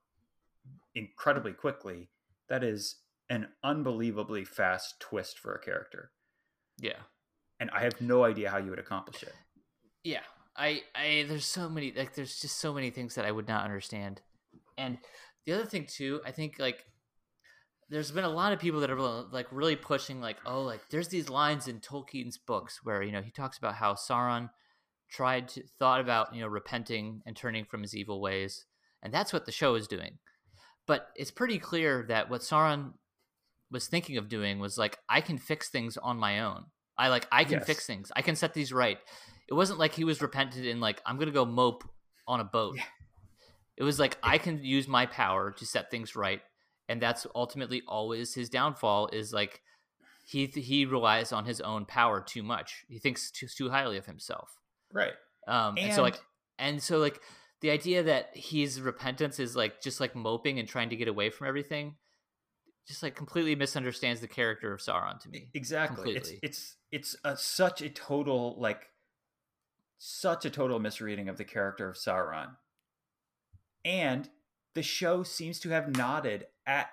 incredibly quickly, that is an unbelievably fast twist for a character. yeah And I have no idea how you would accomplish it. yeah i i there's so many like there's just so many things that i would not understand and the other thing too i think like there's been a lot of people that are like really pushing like oh like there's these lines in tolkien's books where you know he talks about how sauron tried to thought about you know repenting and turning from his evil ways and that's what the show is doing. But it's pretty clear that what sauron was thinking of doing was like i can fix things on my own. I like i can Yes. fix things. I can set these right. It wasn't like he was repentant in like i'm gonna go mope on a boat. Yeah. it was like i can use my power to set things right and that's ultimately always his downfall is like he he relies on his own power too much. He thinks too, too highly of himself Right. um and, so like And- and so like the idea that his repentance is like just like moping and trying to get away from everything just like completely misunderstands the character of sauron to me Exactly. completely. It's it's it's a, such a total like such a total misreading of the character of Sauron. And the show seems to have nodded at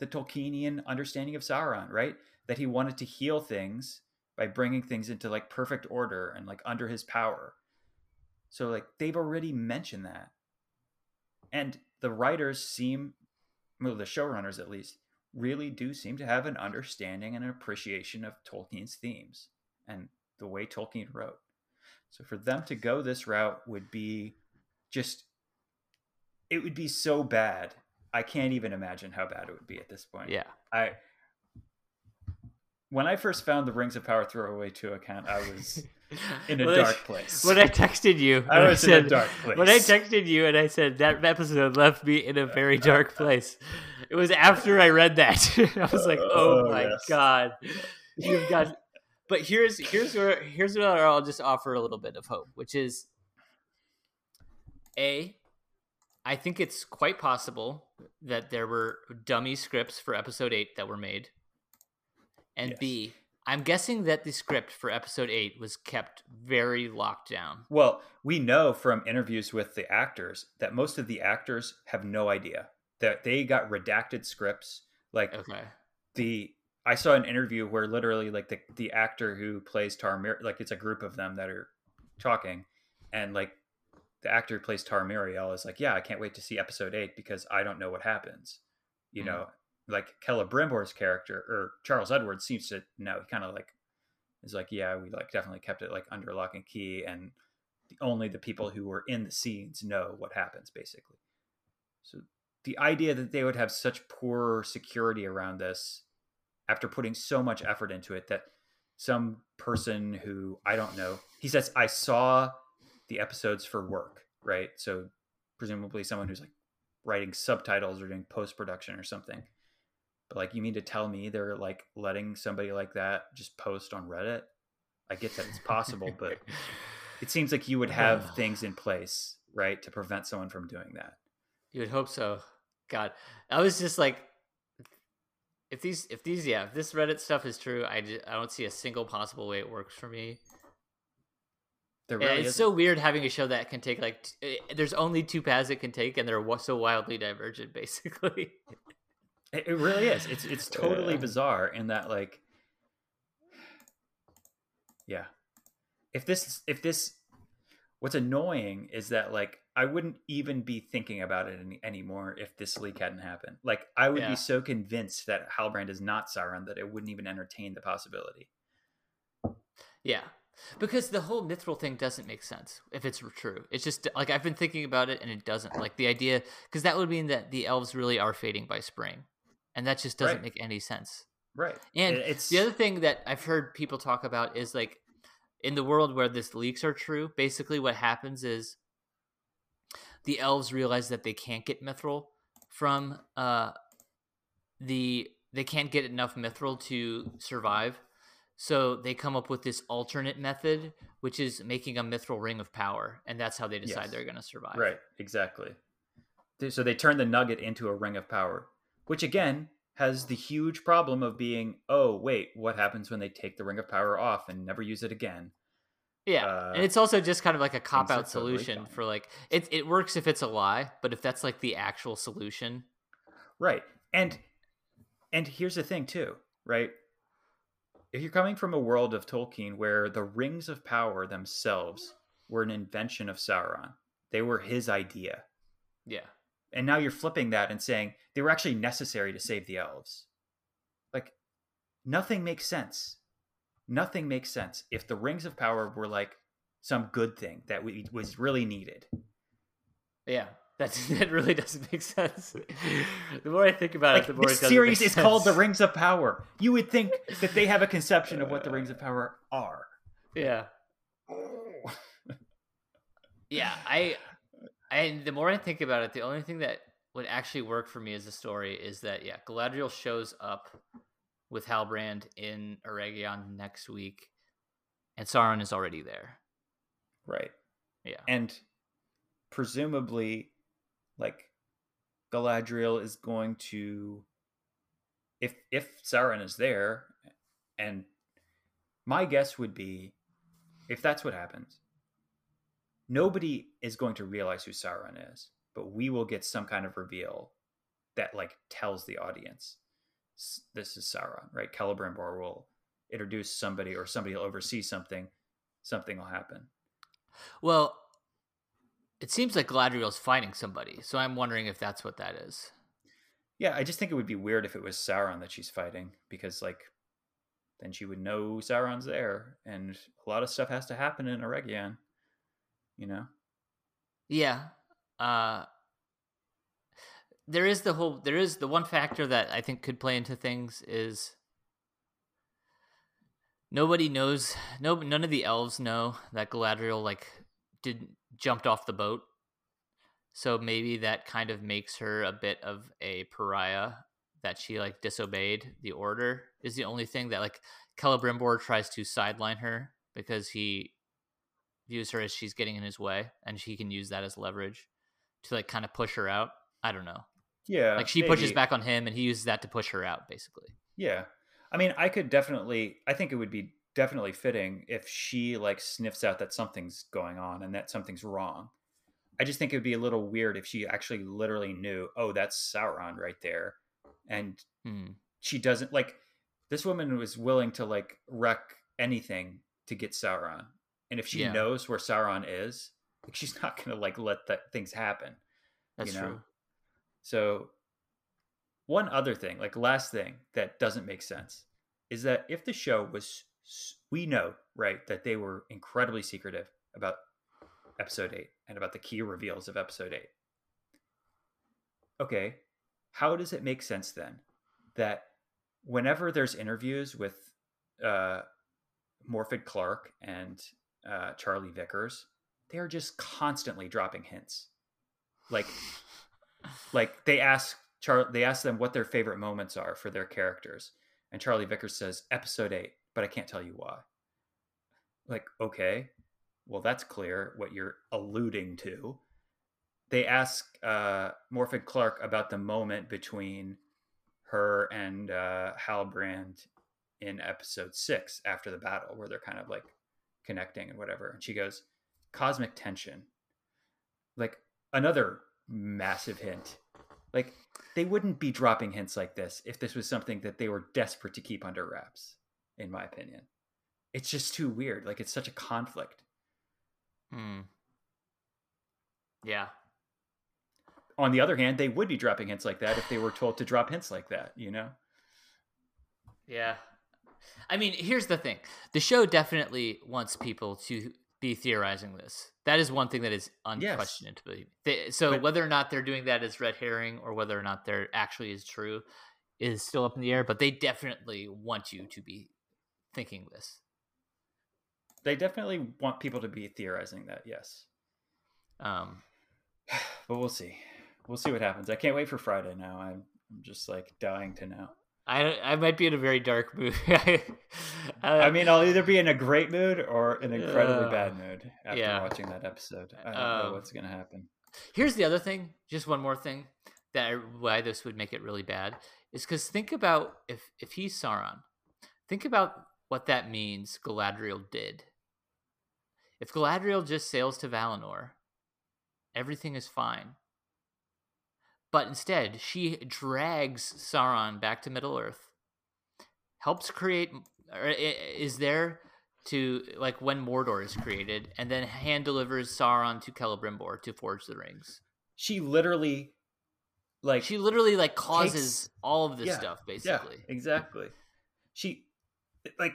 the Tolkienian understanding of Sauron, right? That he wanted to heal things by bringing things into like perfect order and like under his power. So like they've already mentioned that. And the writers seem well the showrunners at least really do seem to have an understanding and an appreciation of Tolkien's themes and the way Tolkien wrote. So for them to go this route would be just it would be so bad. I can't even imagine how bad it would be at this point. yeah I when I first found the Rings of Power throwaway 2 account, I was *laughs* in a When I- dark place. When I texted you, I was said, in a dark place. When I texted you and I said that episode left me in a very *laughs* dark place, it was after I read that. *laughs* I was like, "Oh, Oh, my yes. god, you've got." But here's here's where here's where I'll just offer a little bit of hope, which is, a, I think it's quite possible that there were dummy scripts for episode eight that were made, and Yes. B, I'm guessing that the script for episode eight was kept very locked down. Well, we know from interviews with the actors that most of the actors have no idea that they got redacted scripts. Like Okay. the I saw an interview where literally like the the actor who plays Tarmir like it's a group of them that are talking and like the actor who plays Tar Miriel is like, "Yeah, I can't wait to see episode 8 because I don't know what happens." You Mhm. know, like Celebrimbor's character or Charles Edwards seems to know. He kind of like is like, "Yeah, we like definitely kept it like under lock and key and the, only the people who were in the scenes know what happens basically." So the idea that they would have such poor security around this after putting so much effort into it that some person who I don't know, he says, I saw the episodes for work, right? So presumably someone who's like writing subtitles or doing post production or something. But like, you mean to tell me they're like letting somebody like that just post on Reddit? I get that it's possible, but *laughs* it seems like you would have things in place, right, to prevent someone from doing that. You would hope so. God, I was just like, if these, if these, yeah, if this Reddit stuff is true, I, just, I don't see a single possible way it works for me. Yeah, really it's is so weird having a show that can take like, t- eh, there's only two paths it can take, and they're so wildly divergent, *laughs* basically. It, it really is. It's it's totally Yeah. bizarre in that like yeah. If this if this what's annoying is that like I wouldn't even be thinking about it any, anymore if this leak hadn't happened. Like I would Yeah. be so convinced that Halbrand is not Sauron that I wouldn't even entertain the possibility. Yeah. Because the whole mithril thing doesn't make sense if it's true. It's just like I've been thinking about it and it doesn't. Like the idea, because that would mean that the elves really are fading by spring. And that just doesn't Right. make any sense. Right. And it's the other thing that I've heard people talk about is like in the world where this leaks are true, basically what happens is the elves realize that they can't get mithril from uh the they can't get enough mithril to survive. So they come up with this alternate method, which is making a mithril ring of power, and that's how they decide Yes. they're going to survive. Right, exactly. So they turn the nugget into a ring of power, which again has the huge problem of being, oh, wait, what happens when they take the ring of power off and never use it again? Yeah, Uh, and it's also just kind of like a cop out solution fine. for like it. It works if it's a lie, but if that's like the actual solution, Right. And and here's the thing too, right? If you're coming from a world of Tolkien where the rings of power themselves were an invention of Sauron, they were his idea. yeah, and now you're flipping that and saying they were actually necessary to save the elves like nothing makes sense nothing makes sense if the rings of power were like some good thing that we, was really needed yeah. That's *laughs* that really doesn't make sense. the more I think about like it, the more this it doesn't series is called the rings of power you would think *laughs* that they have a conception of what the rings of power are Yeah, *laughs* yeah. I, I. The more I think about it, the only thing that would actually work for me as a story is that yeah, Galadriel shows up with Halbrand in Eregion next week, and Sauron is already there. right Yeah, and presumably like galadriel is going to if if sauron is there and my guess would be if that's what happens nobody is going to realize who sauron is but we will get some kind of reveal that like tells the audience this is sauron right celebrimbor will introduce somebody or somebody will oversee something something will happen Well, it seems like Galadriel's fighting somebody, so I'm wondering if that's what that is. Yeah, I just think it would be weird if it was Sauron that she's fighting because, like, then she would know Sauron's there, and a lot of stuff has to happen in Eregion. You know, Yeah. Uh there is the whole there is the one factor that I think could play into things is nobody knows. No, none of the elves know that Galadriel like did jumped off the boat. So maybe that kind of makes her a bit of a pariah that she like disobeyed the order is the only thing that like Celebrimbor tries to sideline her because he views her as she's getting in his way and she can use that as leverage to like kind of push her out. I don't know. Yeah. Like she pushes back on him and he uses that to push her out basically. Yeah. I mean, I could definitely I think it would be definitely fitting if she like sniffs out that something's going on and that something's wrong. I just think it would be a little weird if she actually literally knew, oh, that's Sauron right there. And Hmm. she doesn't like this woman was willing to like wreck anything to get Sauron. And if she Yeah. knows where Sauron is, like she's not gonna like let that things happen. That's you know? true. So, one other thing, like last thing that doesn't make sense, is that if the show was, we know, right, that they were incredibly secretive about episode eight and about the key reveals of episode eight. Okay, how does it make sense then that whenever there's interviews with uh, Morfydd Clark and uh, Charlie Vickers, they are just constantly dropping hints. Like, like they ask Char they ask them what their favorite moments are for their characters, and Charlie Vickers says episode eight, but I can't tell you why. Like, okay, well that's clear what you're alluding to. They ask uh, Morfydd Clark about the moment between her and uh, Halbrand in episode six after the battle, where they're kind of like connecting and whatever. And she goes, "Cosmic tension." Like another massive hint. Like they wouldn't be dropping hints like this if this was something that they were desperate to keep under wraps, in my opinion. It's just too weird. Like it's such a conflict. Hmm. Yeah. On the other hand, they would be dropping hints like that if they were told to drop hints like that, you know? Yeah. I mean, here's the thing. The show definitely wants people to be theorizing this. That is one thing that is unquestioned. They, so But- whether or not they're doing that as red herring or whether or not there actually is true is still up in the air, but they definitely want you to be thinking this. They definitely want people to be theorizing that, yes. Um, *sighs* But we'll see. We'll see what happens. I can't wait for Friday now. I'm, I'm just like dying to know. I I might be in a very dark mood. *laughs* I, I mean, I'll either be in a great mood or an incredibly Uh, bad mood after yeah. watching that episode. I don't know Um, what's going to happen. Here's the other thing, just one more thing that I, why this would make it really bad is because think about if if he's Sauron, think about what that means Galadriel did. If Galadriel just sails to Valinor, everything is fine. But instead, she drags Sauron back to Middle Earth, helps create, or is there to like when Mordor is created, and then hand delivers Sauron to Celebrimbor to forge the rings. She literally, like, She literally like causes takes- all of this yeah, stuff yeah, basically. exactly. She, like,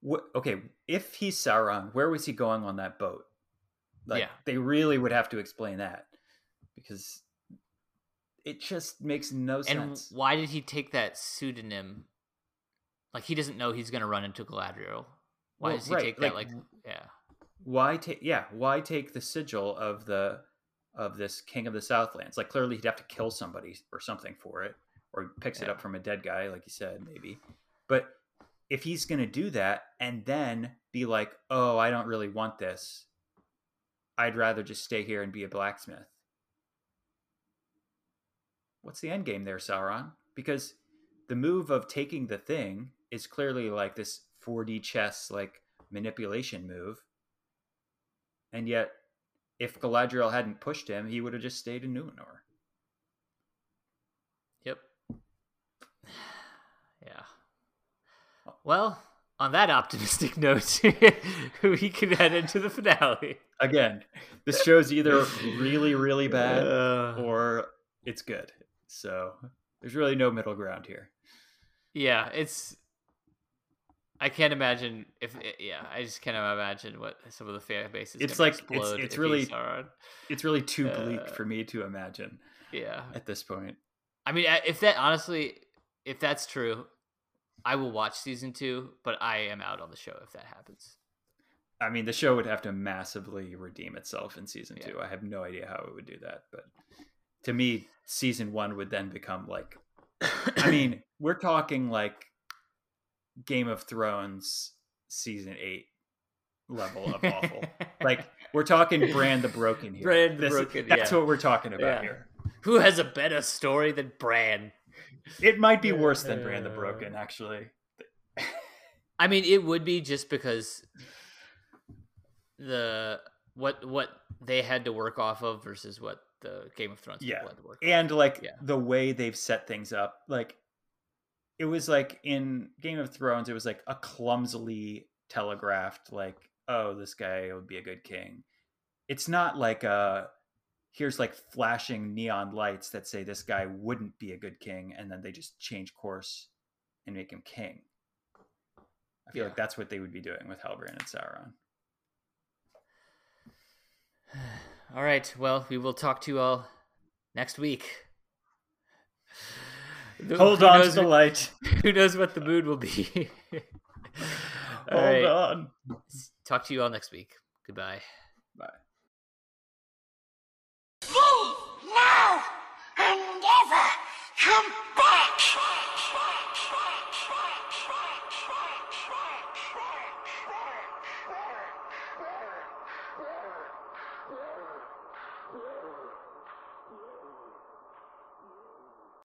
what? Okay, if he's Sauron, where was he going on that boat? Like, Yeah. they really would have to explain that because it just makes no sense. and why did he take that pseudonym? Like he doesn't know he's gonna run into Galadriel. Why Well, does he right, take that? like, Like, yeah, why take yeah why take the sigil of the of this king of the southlands like clearly he'd have to kill somebody or something for it or picks it up from a dead guy like you said maybe but if he's going to do that and then be like oh i don't really want this i'd rather just stay here and be a blacksmith what's the end game there sauron because the move of taking the thing is clearly like this 4d chess like manipulation move and yet, if Galadriel hadn't pushed him, he would have just stayed in Numenor. yep, *sighs* yeah. Well, on that optimistic *laughs* note, *laughs* we can head into the finale. Again, this show's either really, really bad Uh, or it's good. So there's really no middle ground here. yeah, it's. I can't imagine if yeah, I just can't imagine what some of the fan base is. It's like- it's- explode it's really- It's really too bleak Uh, for me to imagine yeah. at this point. I mean, if that honestly, if that's true, I will watch season two, but I am out on the show if that happens. I mean, the show would have to massively redeem itself in season Yeah. two. I have no idea how it would do that, but to me, season one would then become like. I *coughs* mean, we're talking like Game of Thrones season eight level of awful. like we're talking Brand the Broken here. Bran the This- Broken, That's yeah. what we're talking about Yeah. here. who has a better story than Bran? It might be worse than Brand the Broken, actually. I mean, it would be just because the what what they had to work off of versus what the Game of Thrones Yeah. people had to work. and like Yeah. the way they've set things up like it was like in game of thrones it was like a clumsily telegraphed like oh this guy would be a good king it's not like uh here's like flashing neon lights that say this guy wouldn't be a good king and then they just change course and make him king i feel Yeah. like that's what they would be doing with halbrand and sauron *sighs* *sighs* *sighs* All right. Well, we will talk to you all next week. Hold on to the light *laughs* Who knows what the mood will be? Hold right. on Talk to you all next week. Goodbye. bye now and ever come